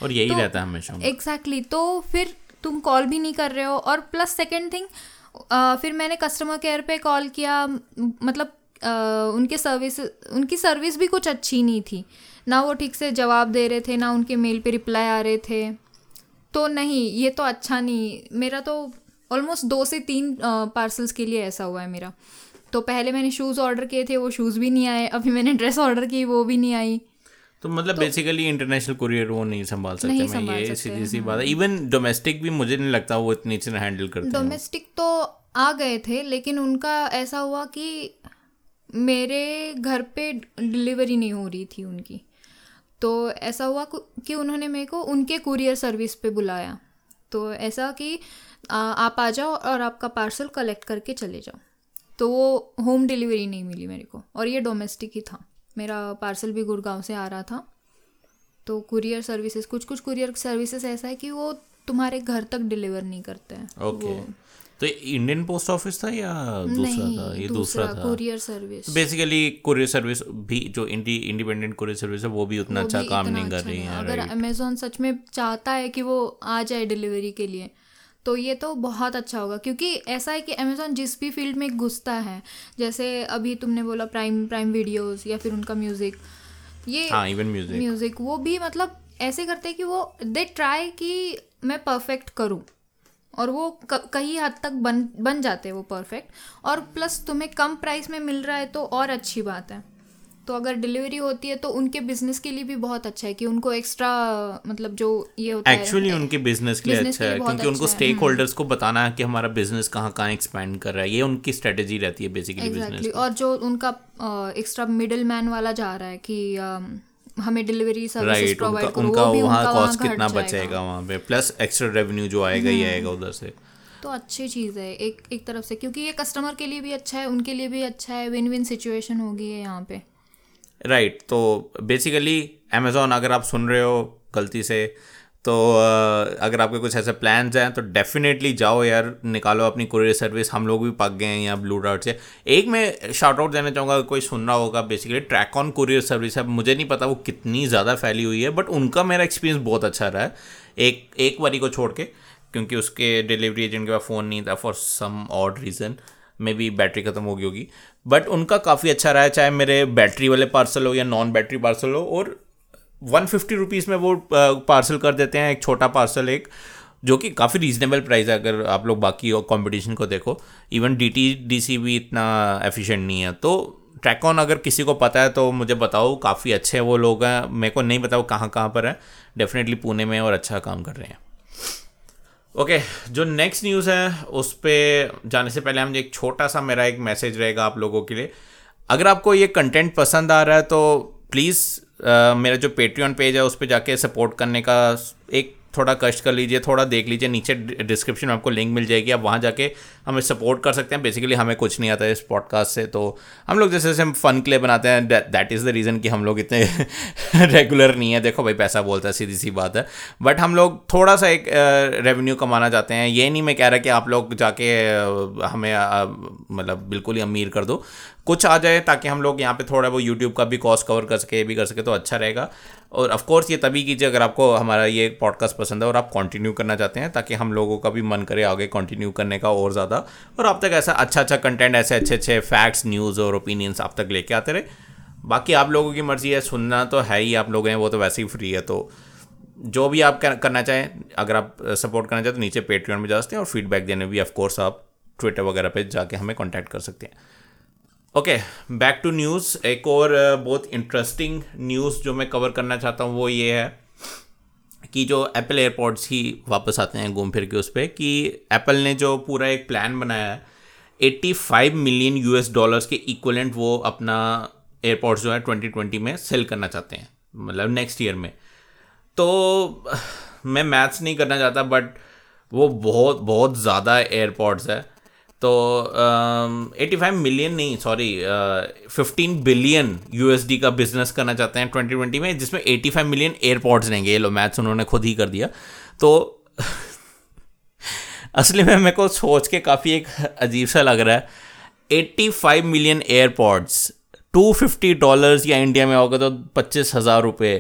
और यही तो, रहता है हमेशा एग्जैक्टली exactly, तो फिर तुम कॉल भी नहीं कर रहे हो। और प्लस सेकेंड थिंग फिर मैंने कस्टमर केयर पे कॉल किया मतलब आ, उनके सर्विस उनकी सर्विस भी कुछ अच्छी नहीं थी। ना वो ठीक से जवाब दे रहे थे ना उनके मेल पे रिप्लाई आ रहे थे। तो नहीं ये तो अच्छा नहीं। मेरा तो ऑलमोस्ट दो से तीन पार्सल्स के लिए ऐसा हुआ है मेरा। तो पहले मैंने शूज़ ऑर्डर किए थे वो शूज़ भी नहीं आए। अभी मैंने ड्रेस ऑर्डर की वो भी नहीं आई। तो मतलब तो, बेसिकली इंटरनेशनल कुरियर वो नहीं संभाल सकते नहीं मैं ये सीधी सी बात है। इवन डोमेस्टिक भी मुझे नहीं लगता वो इतनी अच्छे हैंडल करते डोमेस्टिक तो आ गए थे लेकिन उनका ऐसा हुआ कि मेरे घर पे डिलीवरी नहीं हो रही थी उनकी। तो ऐसा हुआ कि उन्होंने मेरे को उनके कुरियर सर्विस पे बुलाया। तो ऐसा कि आप आ जाओ और आपका पार्सल कलेक्ट करके चले जाओ। तो वो होम डिलीवरी नहीं मिली मेरे को और ये डोमेस्टिक ही था। मेरा पार्सल भी गुड़गांव से आ रहा था। तो कुरियर सर्विसेज़ कुछ कुछ कुरियर सर्विसेज़ ऐसा है कि वो तुम्हारे घर तक डिलीवर नहीं करते हैं। ओके तो इंडियन पोस्ट ऑफ़िस था या दूसरा था? ये दूसरा, दूसरा था। Courier service basically courier service भी जो इंडी इंडिपेंडेंट कुरियर सर्विस है वो भी उतना अच्छा काम नहीं कर अच्छा रही है। अगर अमेजोन सच में चाहता है कि वो आ जाए डिलीवरी के लिए तो ये तो बहुत अच्छा होगा। क्योंकि ऐसा है कि अमेज़ोन जिस भी फ़ील्ड में घुसता है जैसे अभी तुमने बोला प्राइम प्राइम वीडियोस या फिर उनका म्यूज़िक ये हाँ इवन म्यूज़िक म्यूज़िक वो भी मतलब ऐसे करते हैं कि वो दे ट्राई कि मैं परफेक्ट करूँ। और वो कहीं हद तक बन बन जाते हैं वो परफेक्ट और प्लस तुम्हें कम प्राइस में मिल रहा है तो और अच्छी बात है। तो अगर डिलीवरी होती है तो उनके बिज़नेस के लिए भी बहुत अच्छा है कि उनको एक्स्ट्रा मतलब जो ये होता एक्चुअली उनके बिज़नेस के लिए अच्छा है क्योंकि उनको स्टेक अच्छा होल्डर्स को बताना है कि हमारा बिज़नेस कहाँ कहाँ एक्सपैंड कर रहा है। ये उनकी स्ट्रेटेजी रहती है बेसिकली बिज़नेस और जो उनका एक्स्ट्रा मिडिल मैन वाला जा रहा है कि हमें डिलीवरी सर्विस प्रोवाइड करो उनका वहाँ कॉस्ट कितना बचेगा वहाँ पे प्लस एक्स्ट्रा रेवेन्यू जो आएगा ही। आएगा उधर से तो अच्छी चीज़ है एक एक तरफ़ से क्योंकि ये कस्टमर के लिए भी अच्छा है उनके लिए भी अच्छा है विन विन सिचुएशन होगी है यहाँ पे राइट right, तो बेसिकली अमेज़ोन अगर आप सुन रहे हो गलती से तो अगर आपके कुछ ऐसे प्लान्स हैं तो डेफिनेटली जाओ यार, निकालो अपनी कुरियर सर्विस हम लोग भी पक गए हैं यहाँ ब्लू डार्ट से। एक मैं शार्ट आउट देना चाहूँगा कोई सुन रहा होगा basically track on courier service है। मुझे नहीं पता वो कितनी ज़्यादा फैली हुई है बट उनका मेरा एक्सपीरियंस बहुत अच्छा रहा है। एक एक बारी को छोड़ के, क्योंकि उसके डिलीवरी एजेंट के पास फ़ोन नहीं था for some odd reason maybe battery ख़त्म हो गई होगी। बट उनका काफ़ी अच्छा रहा है, चाहे मेरे बैटरी वाले पार्सल हो या नॉन बैटरी पार्सल हो, और वन फिफ्टी रुपीज़ में वो पार्सल कर देते हैं एक छोटा पार्सल एक जो कि काफ़ी रीजनेबल प्राइस है अगर आप लोग बाकी कंपटीशन को देखो। Even D T D C भी इतना एफिशिएंट नहीं है। तो ट्रैकॉन अगर किसी को पता है तो मुझे बताओ काफ़ी अच्छे वो लोग हैं। मेरे को नहीं बताओ कहाँ कहाँ पर है। डेफिनेटली पुणे में और अच्छा काम कर रहे हैं। ओके okay, जो नेक्स्ट न्यूज़ है उस पर जाने से पहले हम एक छोटा सा मेरा एक मैसेज रहेगा आप लोगों के लिए। अगर आपको ये कंटेंट पसंद आ रहा है तो प्लीज़ मेरा जो पेट्रियन पेज है, उस पर जाके सपोर्ट करने का एक थोड़ा कष्ट कर लीजिए, थोड़ा देख लीजिए, नीचे डिस्क्रिप्शन में आपको लिंक मिल जाएगी, आप वहाँ जाके हमें सपोर्ट कर सकते हैं। बेसिकली हमें कुछ नहीं आता है इस पॉडकास्ट से तो हम लोग जैसे जैसे हम फ़न के लिए बनाते हैं दैट इज़ द रीज़न कि हम लोग इतने रेगुलर नहीं है। देखो भाई, पैसा बोलता है, सीधी सी बात है। बट हम लोग थोड़ा सा एक रेवेन्यू कमाना चाहते हैं। ये नहीं मैं कह रहा कि आप लोग जाके हमें मतलब बिल्कुल ही अमीर कर दो। कुछ आ जाए ताकि हम लोग यहाँ पे थोड़ा वो यूट्यूब का भी कॉस्ट कवर कर सके भी कर सके तो अच्छा रहेगा। और ऑफ़ कोर्स ये तभी कीजिए अगर आपको हमारा ये पॉडकास्ट पसंद है और आप कंटिन्यू करना चाहते हैं ताकि हम लोगों का भी मन करे आगे कंटिन्यू करने का और ज़्यादा। और आप तक ऐसा अच्छा अच्छा कंटेंट ऐसे अच्छे अच्छे फैक्ट्स न्यूज़ और ओपिनियंस आप तक लेके आते रहे। बाकी आप लोगों की मर्ज़ी है, सुनना तो है ही, आप लोग हैं, वो तो वैसे ही फ्री है तो जो भी आप करना चाहें, अगर आप सपोर्ट करना चाहें तो नीचे पेट्रियन में जा सकते हैं और फीडबैक देने भी ऑफ़ कोर्स आप ट्विटर वगैरह पे जाके हमें कांटेक्ट कर सकते हैं। ओके बैक टू न्यूज़ एक और बहुत इंटरेस्टिंग न्यूज़ जो मैं कवर करना चाहता हूँ वो ये है कि जो एप्पल एयरपोर्ट्स ही वापस आते हैं घूम फिर के उस पर कि एप्पल ने जो पूरा एक प्लान बनाया है 85 मिलियन यूएस डॉलर्स के इक्वलेंट वो अपना एयरपोर्ट्स जो है 2020 में सेल करना चाहते हैं मतलब नेक्स्ट ईयर में। तो मैं मैथ्स नहीं करना चाहता बट वो बहुत बहुत ज़्यादा एयरपोर्ट्स है। तो एटी फाइव मिलियन नहीं सॉरी फिफ्टीन बिलियन यूएसडी का बिज़नेस करना चाहते हैं ट्वेंटी ट्वेंटी में, जिसमें एटी फाइव मिलियन एयरपोर्ट्स रहेंगे। ये लो मैथ्स उन्होंने खुद ही कर दिया। तो असली में मेरे को सोच के काफ़ी एक अजीब सा लग रहा है। Eighty five million AirPods two fifty dollars या इंडिया में होगा तो पच्चीस हज़ार रुपये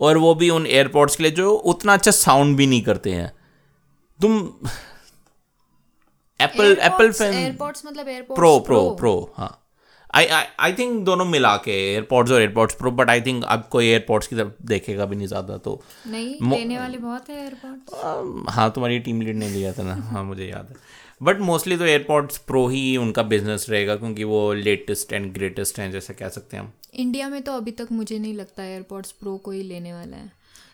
और वो भी उन एयरपोर्ट्स के लिए जो उतना अच्छा साउंड भी नहीं करते हैं। तुम एप्पल एप्पल फ़ैन एयरपोर्ट्स मतलब प्रो प्रो प्रो हाँ। आई आई थिंक दोनों मिला के एयरपोर्ट्स और AirPods pro but I think अब कोई एयरपोर्ट्स की तरफ़ देखेगा भी नहीं ज़्यादा तो नहीं लेने वाले बहुत है एयरपोर्ट्स हाँ तुम्हारी टीम लीड ने लिया था ना। हाँ मुझे याद है। बट मोस्टली तो एयरपोर्ट्स प्रो ही उनका बिज़नेस रहेगा क्योंकि वो लेटेस्ट एंड ग्रेटेस्ट हैं जैसे कह सकते हैं हम। इंडिया में तो अभी तक मुझे नहीं लगता एयरपोर्ट्स प्रो को ही लेने वाला है।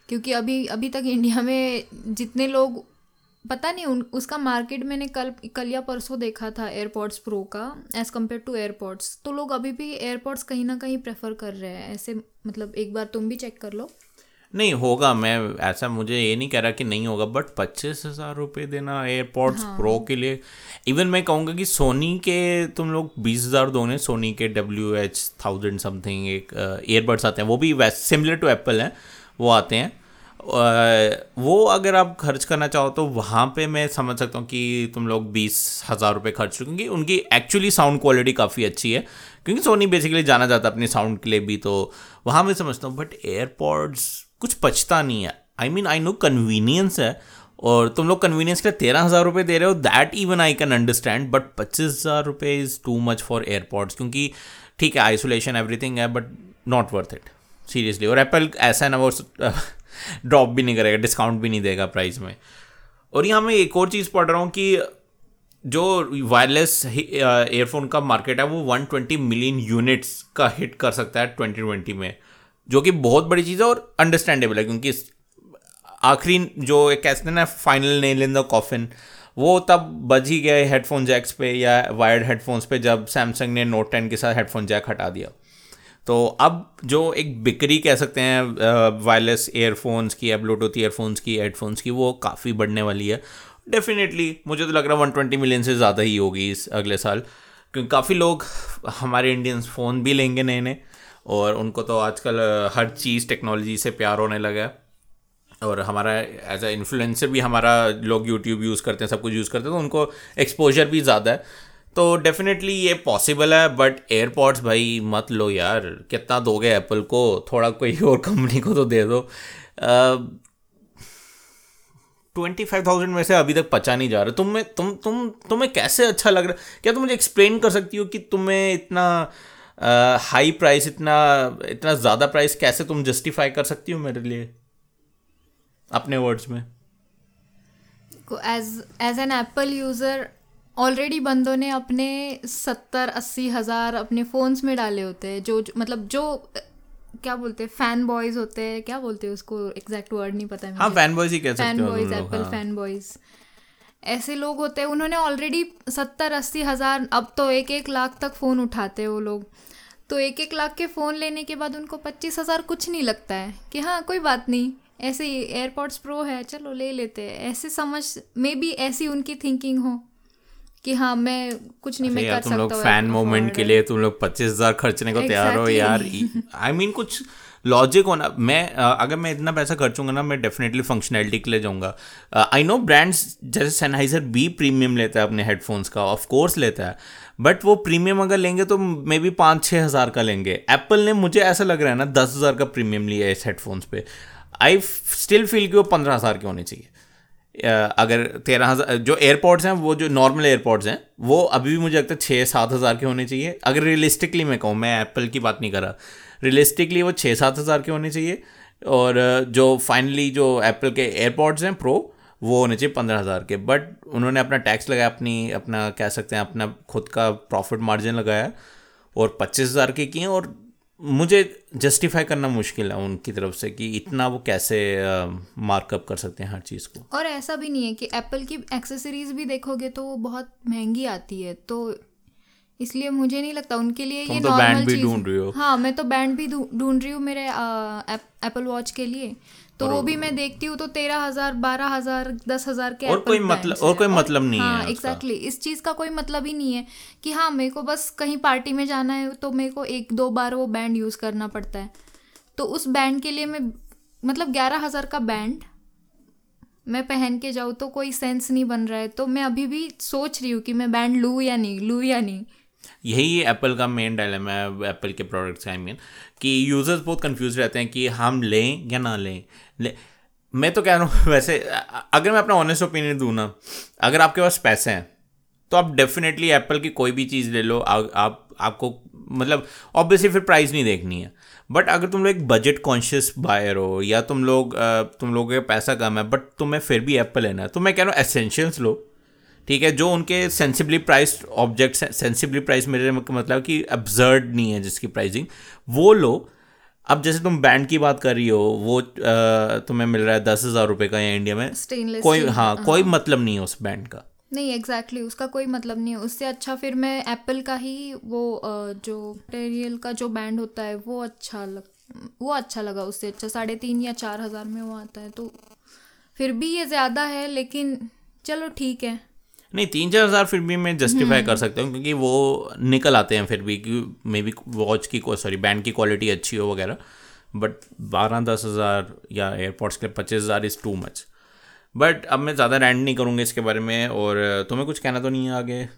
क्योंकि अभी अभी तक इंडिया में जितने लोग पता नहीं उन उसका मार्केट मैंने कल कल या परसों देखा था एयरपोर्ट्स प्रो का एज़ कंपेयर टू एयरपोर्ट्स तो लोग अभी भी एयरपोर्ट्स कहीं ना कहीं प्रेफर कर रहे हैं ऐसे मतलब एक बार तुम भी चेक कर लो। नहीं होगा मैं ऐसा मुझे ये नहीं कह रहा कि नहीं होगा बट पच्चीस हज़ार रुपये देना एयरपोर्ट्स हाँ. प्रो के लिए। इवन मैं कहूँगा कि सोनी के तुम लोग बीस हज़ार दोगे सोनी के डब्ल्यू एच थाउज़ेंड समथिंग एक ईयरबड्स आते हैं वो भी सिमिलर टू एप्पल हैं वो आते हैं। वो अगर आप खर्च करना चाहो तो वहाँ पे मैं समझ सकता हूँ कि तुम लोग बीस हज़ार रुपये खर्च क्योंकि उनकी एक्चुअली साउंड क्वालिटी काफ़ी अच्छी है। क्योंकि सोनी बेसिकली जाना जाता है अपने साउंड के लिए भी तो वहाँ मैं समझता हूँ बट एयरपॉड्स कुछ पचता नहीं है। I mean I know convenience है, और तुम लोग कन्वीनियंस के लिए तेरह हज़ार रुपये दे रहे हो that even I can understand but पच्चीस हज़ार रुपये is too much for AirPods क्योंकि ठीक है आइसोलेशन एवरीथिंग है but not worth it seriously और एप्पल ऐसा है ना, वो ड्रॉप भी नहीं करेगा डिस्काउंट भी नहीं देगा प्राइस में। और यहाँ मैं एक और चीज़ पढ़ रहा हूँ कि जो वायरलेस एयरफोन का मार्केट है, वो 120 मिलियन यूनिट्स का हिट कर सकता है 2020 में, जो कि बहुत बड़ी चीज़ है और अंडरस्टैंडेबल है, क्योंकि आखिरी जो एक कहते हैं ना final nail in the coffin वो तब बज ही गए हेडफोन जैक्स पे या वायर्ड हेडफोन्स पे जब सैमसंग ने नोट टेन के साथ हेडफोन जैक हटा दिया। तो अब जो एक बिक्री कह सकते हैं वायरलेस एयरफोन्स की या ब्लूटूथ ईयरफोन्स की हेडफोन्स की, वो काफ़ी बढ़ने वाली है। डेफिनेटली मुझे तो लग रहा है वन ट्वेंटी मिलियन से ज़्यादा ही होगी इस अगले साल, क्योंकि काफ़ी लोग हमारे इंडियंस फ़ोन भी लेंगे नए नए और उनको तो आजकल हर चीज़ टेक्नोलॉजी से प्यार होने लगा है। और हमारा एज अ इन्फ्लुएंसर भी हमारा लोग यूट्यूब यूज़ करते हैं, सब कुछ यूज़ करते हैं तो उनको एक्सपोजर भी ज़्यादा है। तो डेफिनेटली ये पॉसिबल है बट एयरपॉड्स भाई मत लो यार। कितना दोगे एप्पल को? थोड़ा कोई और कंपनी को तो दे दो। ट्वेंटी फाइव थाउज़ेंड में से अभी तक पचा नहीं जा रहा। तुम्हें, तुम तुम, तुम्हें कैसे अच्छा लग रहा? क्या तुम मुझे एक्सप्लेन कर सकती हो कि तुम्हें इतना हाई प्राइस इतना इतना ज़्यादा प्राइस कैसे तुम जस्टिफाई कर सकती हो मेरे लिए? अपने वर्ड्स में। As as an Apple user already बंदों ने अपने सत्तर अस्सी हज़ार अपने फ़ोन्स में डाले होते हैं जो, जो मतलब जो क्या बोलते हैं फ़ैन बॉयज़ होते हैं क्या बोलते हैं उसको एग्जैक्ट वर्ड नहीं पता है हाँ फ़ैन बॉयज़ ही कह सकते fanboys Apple fanboys. ऐसे लोग होते हैं उन्होंने ऑलरेडी सत्तर अस्सी हज़ार अब तो एक एक लाख तक फ़ोन उठाते हैं वो लोग। तो एक एक लाख के फ़ोन लेने के बाद उनको पच्चीस हज़ार कुछ नहीं लगता है कि हाँ कोई बात नहीं ऐसे ही एयरपोर्ट्स प्रो है चलो ले लेते हैं। ऐसे समझ मे बी ऐसी उनकी थिंकिंग हो। कि हाँ मैं कुछ नहीं मैं कर तुम लोग फ़ैन मोमेंट के लिए तुम लोग पच्चीस हज़ार खर्चने को तैयार हो यार। आई मीन कुछ लॉजिक होना मैं अगर मैं इतना पैसा खर्चूँगा ना मैं डेफिनेटली फंक्शनैलिटी के लिए जाऊँगा। आई नो ब्रांड्स जैसे सैनहाइजर बी प्रीमियम लेता है अपने हेडफोन्स का ऑफ़ कोर्स लेता है। बट वो प्रीमियम अगर लेंगे तो मे बी पाँच छः हज़ार का लेंगे। एप्पल ने मुझे ऐसा लग रहा है ना दस हज़ार का प्रीमियम लिया है इस हेडफोन्स पे। आई स्टिल फील कि वो पंद्रह हज़ार के होने चाहिए। अगर तेरह हज़ार, जो एयरपोर्ट्स हैं, वो जो नॉर्मल एयरपोर्ट्स हैं, वो अभी भी मुझे लगता है छः सात हज़ार के होने चाहिए। अगर रियलिस्टिकली मैं कहूँ, मैं एप्पल की बात नहीं कर रहा। रियलिस्टिकली वो छः सात हज़ार के होने चाहिए और जो फाइनली जो एप्पल के एयरपोर्ट्स हैं प्रो वो होने चाहिए पंद्रह हज़ार के। बट उन्होंने अपना टैक्स लगाया, अपनी, अपना कह सकते हैं, अपना खुद का प्रॉफिट मार्जिन लगाया और पच्चीस हज़ार के किए और मुझे जस्टिफाई करना मुश्किल है उनकी तरफ़ से कि इतना वो कैसे मार्कअप कर सकते हैं हर चीज़ को। और ऐसा भी नहीं है कि एप्पल की एक्सेसरीज भी देखोगे तो वो बहुत महँगी आती है तो इसलिए मुझे नहीं लगता उनके लिए ये तो बैंड भी ढूंढ रही हो। हाँ मैं तो बैंड भी ढूंढ रही हूँ मेरे एप्पल वॉच के लिए। तो वो भी मैं देखती हूँ तो तेरह हज़ार बारह हज़ार दस हज़ार के और कोई मतलब और कोई मतलब नहीं हाँ, है एग्जैक्टली exactly, इस चीज़ का कोई मतलब ही नहीं है कि हाँ मेरे को बस कहीं पार्टी में जाना है तो मेरे को एक दो बार वो बैंड यूज़ करना पड़ता है। तो उस बैंड के लिए मैं मतलब ग्यारह हज़ार का बैंड मैं पहन के जाऊँ तो कोई सेंस नहीं बन रहा है। तो मैं अभी भी सोच रही हूँ कि मैं बैंड लूँ या नहीं लूँ या नहीं। यही एप्पल का मेन डायलेमा है एप्पल के प्रोडक्ट्स आई मीन कि यूज़र्स बहुत कंफ्यूज रहते हैं कि हम लें या ना लें। ले मैं तो कह रहा हूँ वैसे अगर मैं अपना ऑनेस्ट ओपिनियन दूँ ना अगर आपके पास पैसे हैं तो आप डेफिनेटली एप्पल की कोई भी चीज़ ले लो आ, आप आपको मतलब ऑब्वियसली फिर प्राइस नहीं देखनी है। बट अगर तुम लोग एक बजट कॉन्शियस बायर हो या तुम लोग तुम लोगों के पैसा कम है बट तुम्हें फिर भी एप्पल लेना है तो मैं कह रहा हूँ एसेंशियल्स लो ठीक है? जो उनके sensibly price objects sensibly price मेरे मतलब कि अब्जर्ड नहीं है जिसकी प्राइसिंग वो लो। अब जैसे तुम बैंड की बात कर रही हो वो तुम्हें मिल रहा है दस हज़ार रुपये का या इंडिया में स्टेनलेस कोई हाँ, हाँ कोई मतलब नहीं है उस बैंड का। नहीं एग्जैक्टली exactly, उसका कोई मतलब नहीं है। उससे अच्छा फिर मैं एप्पल का ही वो जो मटेरियल का जो बैंड होता है वो अच्छा लग वो अच्छा लगा उससे अच्छा। साढ़े तीन या चार हज़ार में वो आता है तो फिर भी ये ज़्यादा है लेकिन चलो ठीक है। नहीं तीन चार हज़ार फिर भी मैं जस्टिफाई कर सकता हूँ क्योंकि वो निकल आते हैं फिर भी कि मे बी वॉच की सॉरी बैंड की क्वालिटी अच्छी हो वगैरह बट बारह दस हज़ार या एयरपोर्ट्स के पच्चीस हज़ार इज़ टू मच बट अब मैं ज़्यादा रैंड नहीं करूँगा इसके बारे में और तुम्हें कुछ कहना तो नहीं है आगे?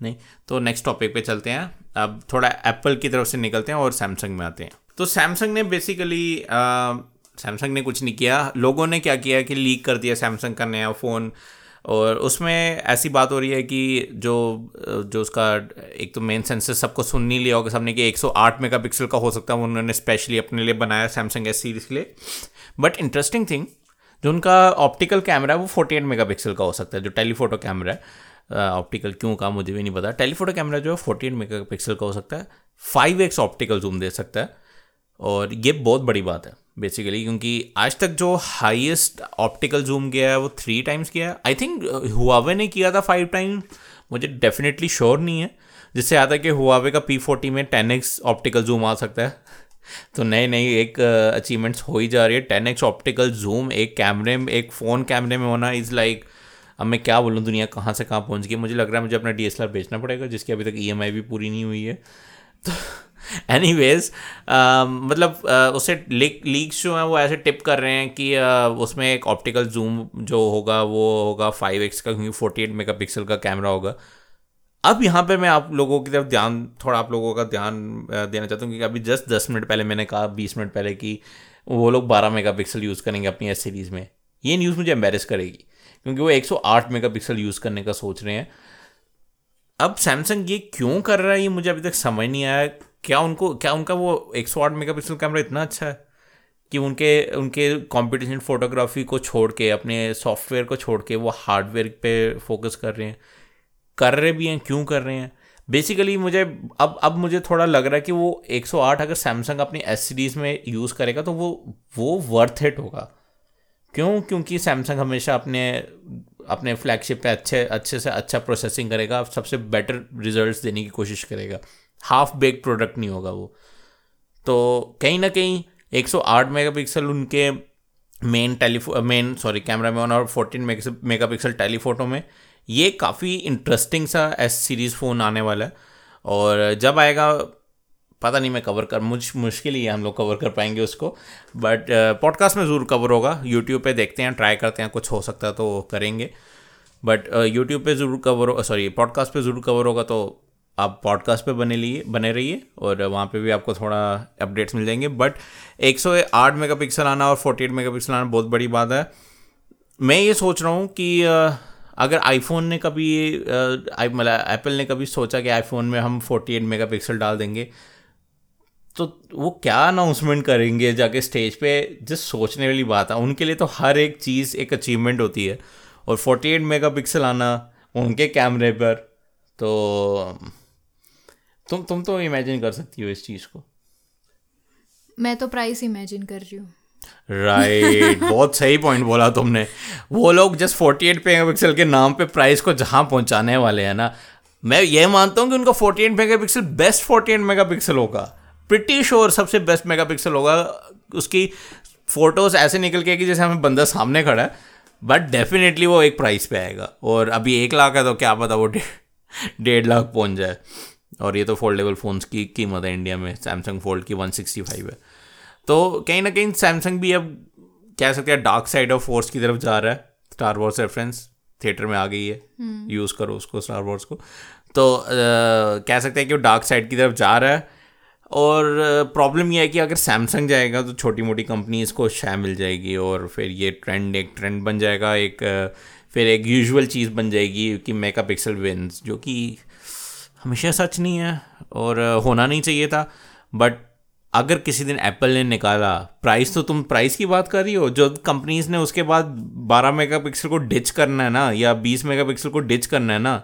नहीं? तो नेक्स्ट टॉपिक पे चलते हैं। अब थोड़ा एप्पल की तरफ़ से निकलते हैं और सैमसंग में आते हैं। तो सैमसंग ने बेसिकली सैमसंग ने कुछ नहीं किया। लोगों ने क्या किया कि लीक कर दिया सैमसंग का नया फ़ोन और उसमें ऐसी बात हो रही है कि जो जो उसका एक तो मेन सेंसर सबको सुन नहीं लिया होगा सबने कि 108 मेगापिक्सल का हो सकता है उन्होंने स्पेशली अपने लिए बनाया सैमसंग एस सीरीज़ के लिए। बट इंटरेस्टिंग थिंग जो उनका ऑप्टिकल कैमरा है, वो 48 मेगापिक्सल का हो सकता है, जो टेलीफोटो कैमरा है। ऑप्टिकल क्यों का मुझे भी नहीं पता। टेलीफोटो कैमरा जो है फोर्टी मेगापिक्सल का हो सकता है फाइव एक्स ऑप्टिकल जूम दे सकता है। और ये बहुत बड़ी बात है। बेसिकली क्योंकि आज तक जो हाईएस्ट ऑप्टिकल जूम गया है वो थ्री टाइम्स किया है। आई थिंक हुआवे ने किया था फाइव टाइम मुझे डेफिनेटली श्योर नहीं है। जिससे आता है कि हुआवे का पी फोर्टी में टेन एक्स ऑप्टिकल जूम आ सकता है। तो नई नई एक अचीवमेंट्स uh, हो ही जा रही है। टेन एक्स ऑप्टिकल जूम एक कैमरे में एक फ़ोन कैमरे में होना इज़ लाइक अब मैं क्या बोलूँ दुनिया कहाँ से कहाँ पहुँच गई। मुझे लग रहा है मुझे अपना डीएसएलआर बेचना पड़ेगा जिसकी अभी तक ई e भी पूरी नहीं हुई है। तो एनी वेज uh, मतलब uh, उसे लीक्स जो हैं वो ऐसे टिप कर रहे हैं कि uh, उसमें एक ऑप्टिकल जूम जो होगा वो होगा फाइव एक्स का क्योंकि फोर्टी एट मेगा पिक्सल का कैमरा होगा। अब यहाँ पे मैं आप लोगों की तरफ़ ध्यान थोड़ा आप लोगों का ध्यान देना चाहता हूँ क्योंकि अभी जस्ट दस मिनट पहले मैंने कहा बीस मिनट पहले कि वो लोग बारह मेगा पिक्सल यूज़ करेंगे अपनी एस सीरीज़ में। ये न्यूज़ मुझे एम्बेरस करेगी क्योंकि वो एक सौ आठ मेगा पिक्सल यूज़ करने का सोच रहे हैं। अब सैमसंग ये क्यों कर रहा है ये मुझे अभी तक समझ नहीं आया। क्या उनको, क्या उनका वो एक सौ आठ मेगा पिक्सल कैमरा इतना अच्छा है? कि उनके उनके कंपटीशन फोटोग्राफी को छोड़ के, अपने सॉफ्टवेयर को छोड़ के वो हार्डवेयर पे फोकस कर रहे हैं। कर रहे भी हैं, क्यों कर रहे हैं? बेसिकली मुझे, अब अब मुझे थोड़ा लग रहा है कि वो 108 अगर सैमसंग अपनी एस सीरीज़ में यूज़ करेगा तो वो वो वर्थ इट होगा। क्यों? क्योंकि सैमसंग हमेशा अपने अपने फ्लैगशिप पे अच्छे अच्छे से अच्छा प्रोसेसिंग करेगा, सबसे बेटर रिजल्ट्स देने की कोशिश करेगा। हाफ़ बेक प्रोडक्ट नहीं होगा वो। तो कहीं ना कहीं 108 मेगापिक्सल उनके मेन टेलीफो मेन सॉरी कैमरा में और 14 मेगापिक्सल टेलीफोटो में, ये काफ़ी इंटरेस्टिंग सा एस सीरीज़ फ़ोन आने वाला है। और जब आएगा, पता नहीं मैं कवर कर, मुझ, मुश्किल ही है हम लोग कवर कर पाएँगे उसको। बट पॉडकास्ट में ज़रूर कवर होगा। यूट्यूब पे देखते हैं ट्राई करते हैं, कुछ हो सकता है तो करेंगे। बट यूट्यूब पे ज़रूर कवर सॉरी पॉडकास्ट पे ज़रूर कवर होगा तो आप पॉडकास्ट पे बने लिए, बने रहिए और वहाँ पे भी आपको थोड़ा अपडेट्स मिल जाएँगे। बट 108 मेगापिक्सल आना और 48 मेगापिक्सल आना बहुत बड़ी बात है। मैं ये सोच रहा हूँ कि अगर आईफोन ने कभी मतलब एप्पल ने कभी सोचा कि आईफोन में हम 48 मेगापिक्सल डाल देंगे तो वो क्या अनाउंसमेंट करेंगे जाके स्टेज पे? जिस सोचने वाली बात है। उनके लिए तो हर एक चीज़ एक अचीवमेंट होती है। और 48 मेगापिक्सल आना उनके कैमरे पर तो तुम तुम तो इमेजिन कर सकती हो इस चीज़ को। मैं तो प्राइस इमेजिन कर रही हूँ। राइट right, बहुत सही पॉइंट बोला तुमने। वो लोग जस्ट फोर्टी 48 मेगापिक्सल के नाम पे प्राइस को जहाँ पहुँचाने वाले हैं ना मैं ये मानता हूँ कि उनका 48 मेगापिक्सल बेस्ट 48 मेगापिक्सल होगा। प्रिटी श्योर सबसे बेस्ट मेगापिक्सल होगा। उसकी फ़ोटोज़ ऐसे निकल के कि जैसे हमें बंदा सामने खड़ा है बट डेफिनेटली वो एक प्राइस पे आएगा। और अभी एक लाख है तो क्या पता वो डेढ़ लाख पहुँच जाए। और ये तो फोल्डेबल फ़ोन्स की कीमत है इंडिया में। सैमसंग फोल्ड की वन सिक्सटी फाइव है। तो कहीं ना कहीं सैमसंग भी अब कह सकते हैं डार्क साइड ऑफ़ फोर्स की तरफ़ जा रहा है। स्टार वॉर्स रेफरेंस थिएटर में आ गई है। यूज़ हम्म। करो उसको स्टार वॉर्स को। तो आ, कह सकते हैं कि वो डार्क साइड की तरफ़ जा रहा है। और प्रॉब्लम यह है कि अगर सैमसंग जाएगा तो छोटी मोटी कंपनीज़ को शाय मिल जाएगी और फिर ये ट्रेंड एक ट्रेंड बन जाएगा एक फिर एक यूजुअल चीज़ बन जाएगी कि मेगा पिक्सल विंस जो कि हमेशा सच नहीं है और होना नहीं चाहिए था। बट अगर किसी दिन एप्पल ने निकाला प्राइस तो तुम प्राइस की बात कर रही हो। जो कंपनीज़ ने उसके बाद 12 मेगापिक्सल को डिच करना है ना, या 20 मेगापिक्सल को डिच करना है ना,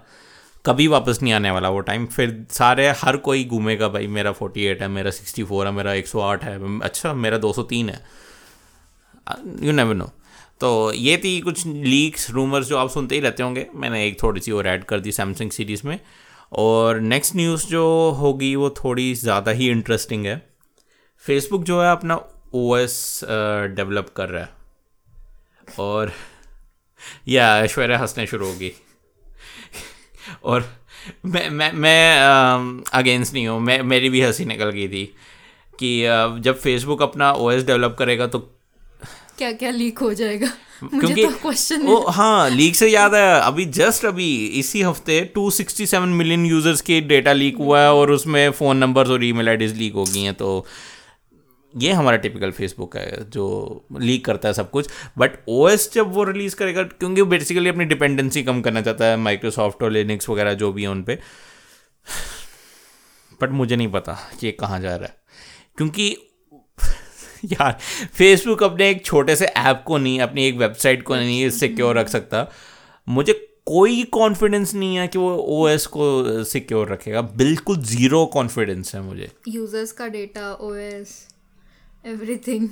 कभी वापस नहीं आने वाला वो टाइम फिर सारे, हर कोई घूमेगा, भाई, मेरा 48 है, मेरा 64 है, मेरा 108 है अच्छा मेरा 203 है। यू नेवर नो तो ये थी कुछ लीक्स रूमर्स जो आप सुनते ही रहते होंगे। मैंने एक थोड़ी सी और ऐड कर दी सैमसंग सीरीज़ में। और नेक्स्ट न्यूज़ जो होगी वो थोड़ी ज़्यादा ही इंटरेस्टिंग है। फेसबुक जो है अपना ओ एस डेवलप कर रहा है। और, या, ऐश्वर्या हंसने शुरू होगी। और मैं मैं मैं अगेंस्ट नहीं हूँ, मैं, मेरी भी हँसी निकल गई थी कि जब फेसबुक अपना ओएस डेवलप करेगा तो क्या क्या लीक हो जाएगा? क्योंकि क्वेश्चन तो हाँ लीक से याद है अभी जस्ट अभी इसी हफ़्ते 267 मिलियन यूज़र्स के डेटा लीक हुआ है और उसमें फ़ोन नंबर्स और ईमेल आईडीज लीक हो गई हैं तो ये हमारा टिपिकल फेसबुक है जो लीक करता है सब कुछ। बट ओएस जब वो रिलीज़ करेगा क्योंकि बेसिकली अपनी डिपेंडेंसी कम करना चाहता है माइक्रोसॉफ्ट और लिनिक्स वगैरह जो भी है उन पर बट मुझे नहीं पता कि ये कहाँ जा रहा है। क्योंकि यार फेसबुक अपने एक छोटे से ऐप को नहीं अपनी एक वेबसाइट को नहीं सिक्योर रख सकता। मुझे कोई कॉन्फिडेंस नहीं है कि वो ओएस को सिक्योर रखेगा। बिल्कुल ज़ीरो कॉन्फिडेंस है मुझे। यूज़र्स का डेटा ओ एवरीथिंग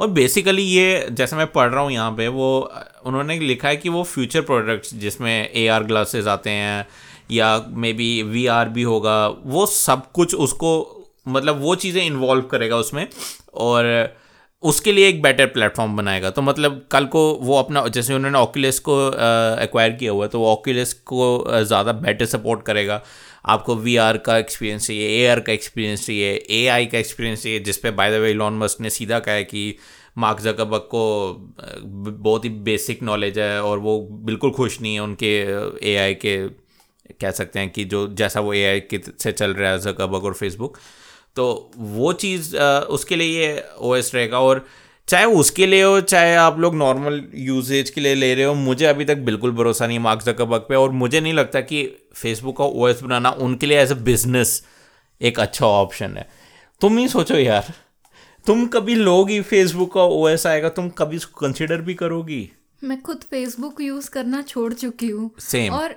और बेसिकली ये जैसे मैं पढ़ रहा हूँ यहाँ पे वो उन्होंने लिखा है कि वो फ्यूचर प्रोडक्ट्स जिसमें ए आर ग्लासेस आते हैं या मे बी वी आर भी होगा वो सब कुछ उसको मतलब वो चीज़ें इन्वॉल्व करेगा उसमें और उसके लिए एक बेटर प्लेटफॉर्म बनाएगा। तो मतलब कल को वो अपना, जैसे उन्होंने ऑक्यूलेस को एक्वायर किया हुआ है तो वो ऑक्यूलेस को ज़्यादा बेटर सपोर्ट करेगा। आपको वीआर का एक्सपीरियंस चाहिए ए का एक्सपीरियंस चाहिए ए का एक्सपीरियंस चाहिए, जिस पे by the way Elon Musk ने सीधा कहा है कि मार्क जकबक को बहुत ही बेसिक नॉलेज है और वो बिल्कुल खुश नहीं है उनके एआई के, कह सकते हैं कि जो, जैसा वो ए आई से चल रहा है जकबक और फेसबुक तो वो चीज़ उसके लिए ये ओएस रहेगा। और चाहे उसके लिए हो चाहे आप लोग नॉर्मल यूजेज के लिए ले रहे हो मुझे अभी तक बिल्कुल भरोसा नहीं मार्क जकबर्ग पे। और मुझे नहीं लगता कि फेसबुक का ओएस बनाना उनके लिए एज अ बिज़नेस एक अच्छा ऑप्शन है। तुम ही सोचो यार। तुम कभी लोगी फेसबुक का ओएस आएगा तुम कभी कंसिडर भी करोगी। मैं खुद फेसबुक यूज़ करना छोड़ चुकी हूँ। सेम और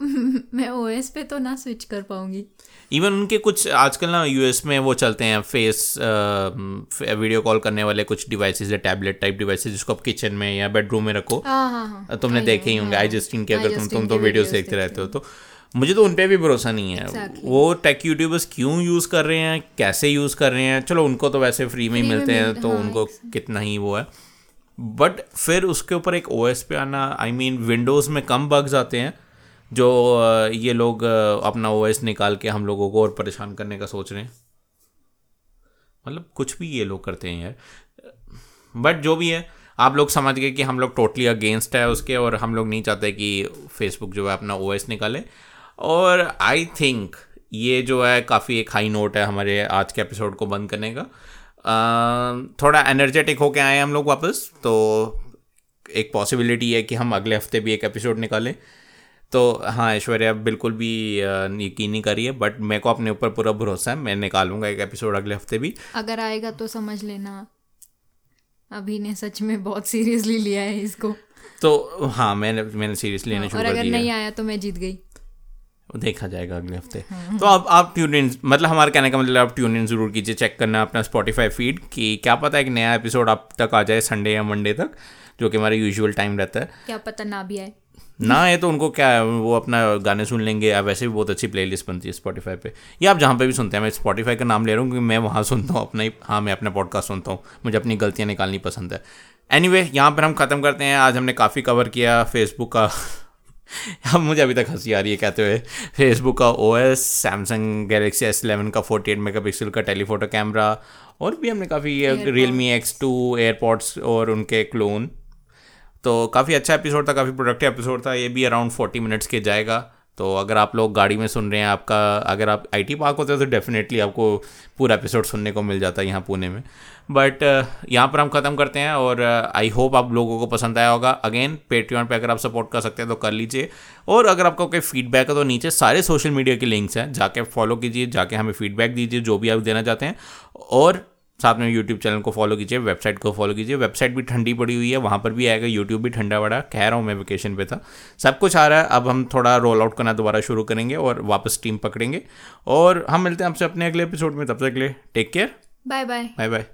मैं ओएस पे तो ना स्विच कर पाऊँगी। इवन उनके कुछ आजकल ना यूएस में वो चलते हैं फेस वीडियो कॉल करने वाले कुछ डिवाइसेस है टैबलेट टाइप डिवाइसेस जिसको आप किचन में या बेडरूम में रखो। हाँ, हाँ, हाँ। तुमने देखे ही होंगे। आई जस्टिन के अगर तुम तुम तो वीडियोस देखते रहते हो तो मुझे तो उन पर भी भरोसा नहीं है। Exactly. वो टेक यूट्यूबर्स क्यों यूज़ कर रहे हैं कैसे यूज़ कर रहे हैं? चलो उनको तो वैसे फ्री में ही मिलते हैं तो उनको कितना ही वो है। बट फिर उसके ऊपर एक ओएस पे आना आई मीन विंडोज़ में कम बग्स आते हैं। जो ये लोग अपना ओएस निकाल के हम लोगों को और परेशान करने का सोच रहे हैं। मतलब कुछ भी ये लोग करते हैं यार। बट जो भी है आप लोग समझ गए कि हम लोग टोटली अगेंस्ट है उसके और हम लोग नहीं चाहते कि फेसबुक जो है अपना ओएस निकाले। और आई थिंक ये जो है काफ़ी एक हाई नोट है हमारे आज के एपिसोड को बंद करने का। आ, थोड़ा एनर्जेटिक होके आए हम लोग वापस तो एक पॉसिबिलिटी है कि हम अगले हफ़्ते भी एक एपिसोड निकालें। तो हाँ ऐश्वर्या बिल्कुल भी यकीन नहीं करिए बट मेरे को अपने ऊपर पूरा भरोसा है मैं निकालूँगा एक एपिसोड अगले हफ़्ते भी। अगर आएगा तो समझ लेना। अभी ने सच में बहुत सीरियसली लिया है इसको। तो हाँ मैंने मैंने सीरियसली लेना शुरू कर दिया। अगर नहीं आया तो मैं जीत गई। देखा जाएगा अगले हफ़्ते। तो अब आप ट्यून इन मतलब हमारे कहने का मतलब आप ट्यून इन ज़रूर कीजिए चेक करना अपना स्पॉटिफाई फ़ीड कि क्या पता एक नया एपिसोड आप तक आ जाए संडे या मंडे तक जो कि हमारा यूजुअल टाइम रहता है। क्या पता ना भी आए। ना है तो उनको क्या है वो अपना गाने सुन लेंगे। या वैसे भी बहुत अच्छी प्लेलिस्ट बनती है स्पॉटीफाई पे। या आप जहाँ पे भी सुनते हैं मैं स्पॉटीफाई का नाम ले रहा हूँ क्योंकि मैं वहाँ सुनता हूँ अपना ही हाँ मैं अपना पॉडकास्ट सुनता हूँ। मुझे अपनी गलतियाँ निकालनी पसंद है। एनीवे anyway, यहाँ पर हम ख़त्म करते हैं। आज हमने काफ़ी कवर किया फेसबुक का। अब मुझे अभी तक हँसी आ रही है कहते हुए। फेसबुक का O S Samsung Galaxy S eleven का फोर्टी एट मेगा पिक्सल का टेलीफोटो कैमरा और भी हमने काफ़ी Realme X two AirPods और उनके क्लोन तो काफ़ी अच्छा एपिसोड था, काफ़ी प्रोडक्टिव एपिसोड था। ये भी अराउंड फोर्टी मिनट्स के जाएगा। तो अगर आप लोग गाड़ी में सुन रहे हैं, आपका, अगर आप आईटी पार्क होते हो तो डेफिनेटली आपको पूरा एपिसोड सुनने को मिल जाता है यहाँ पुणे में। बट यहाँ पर हम ख़त्म करते हैं और आई होप आप लोगों को पसंद आया होगा। अगेन पेट्रियन पे अगर आप सपोर्ट कर सकते हैं तो कर लीजिए। और अगर आपका कोई फीडबैक है तो नीचे सारे सोशल मीडिया के लिंक्स हैं। जाके फॉलो कीजिए, जाके हमें फीडबैक दीजिए, जो भी आप देना चाहते हैं। और साथ में यूट्यूब चैनल को फॉलो कीजिए वेबसाइट को फॉलो कीजिए। वेबसाइट भी ठंडी पड़ी हुई है वहाँ पर भी आएगा। यूट्यूब भी ठंडा पड़ा कह रहा हूँ मैं वेकेशन पे था। सब कुछ आ रहा है अब हम थोड़ा रोल आउट करना दोबारा शुरू करेंगे और वापस टीम पकड़ेंगे। और हम मिलते हैं आपसे अपने अगले एपिसोड में तब तक के लिए take care bye bye bye bye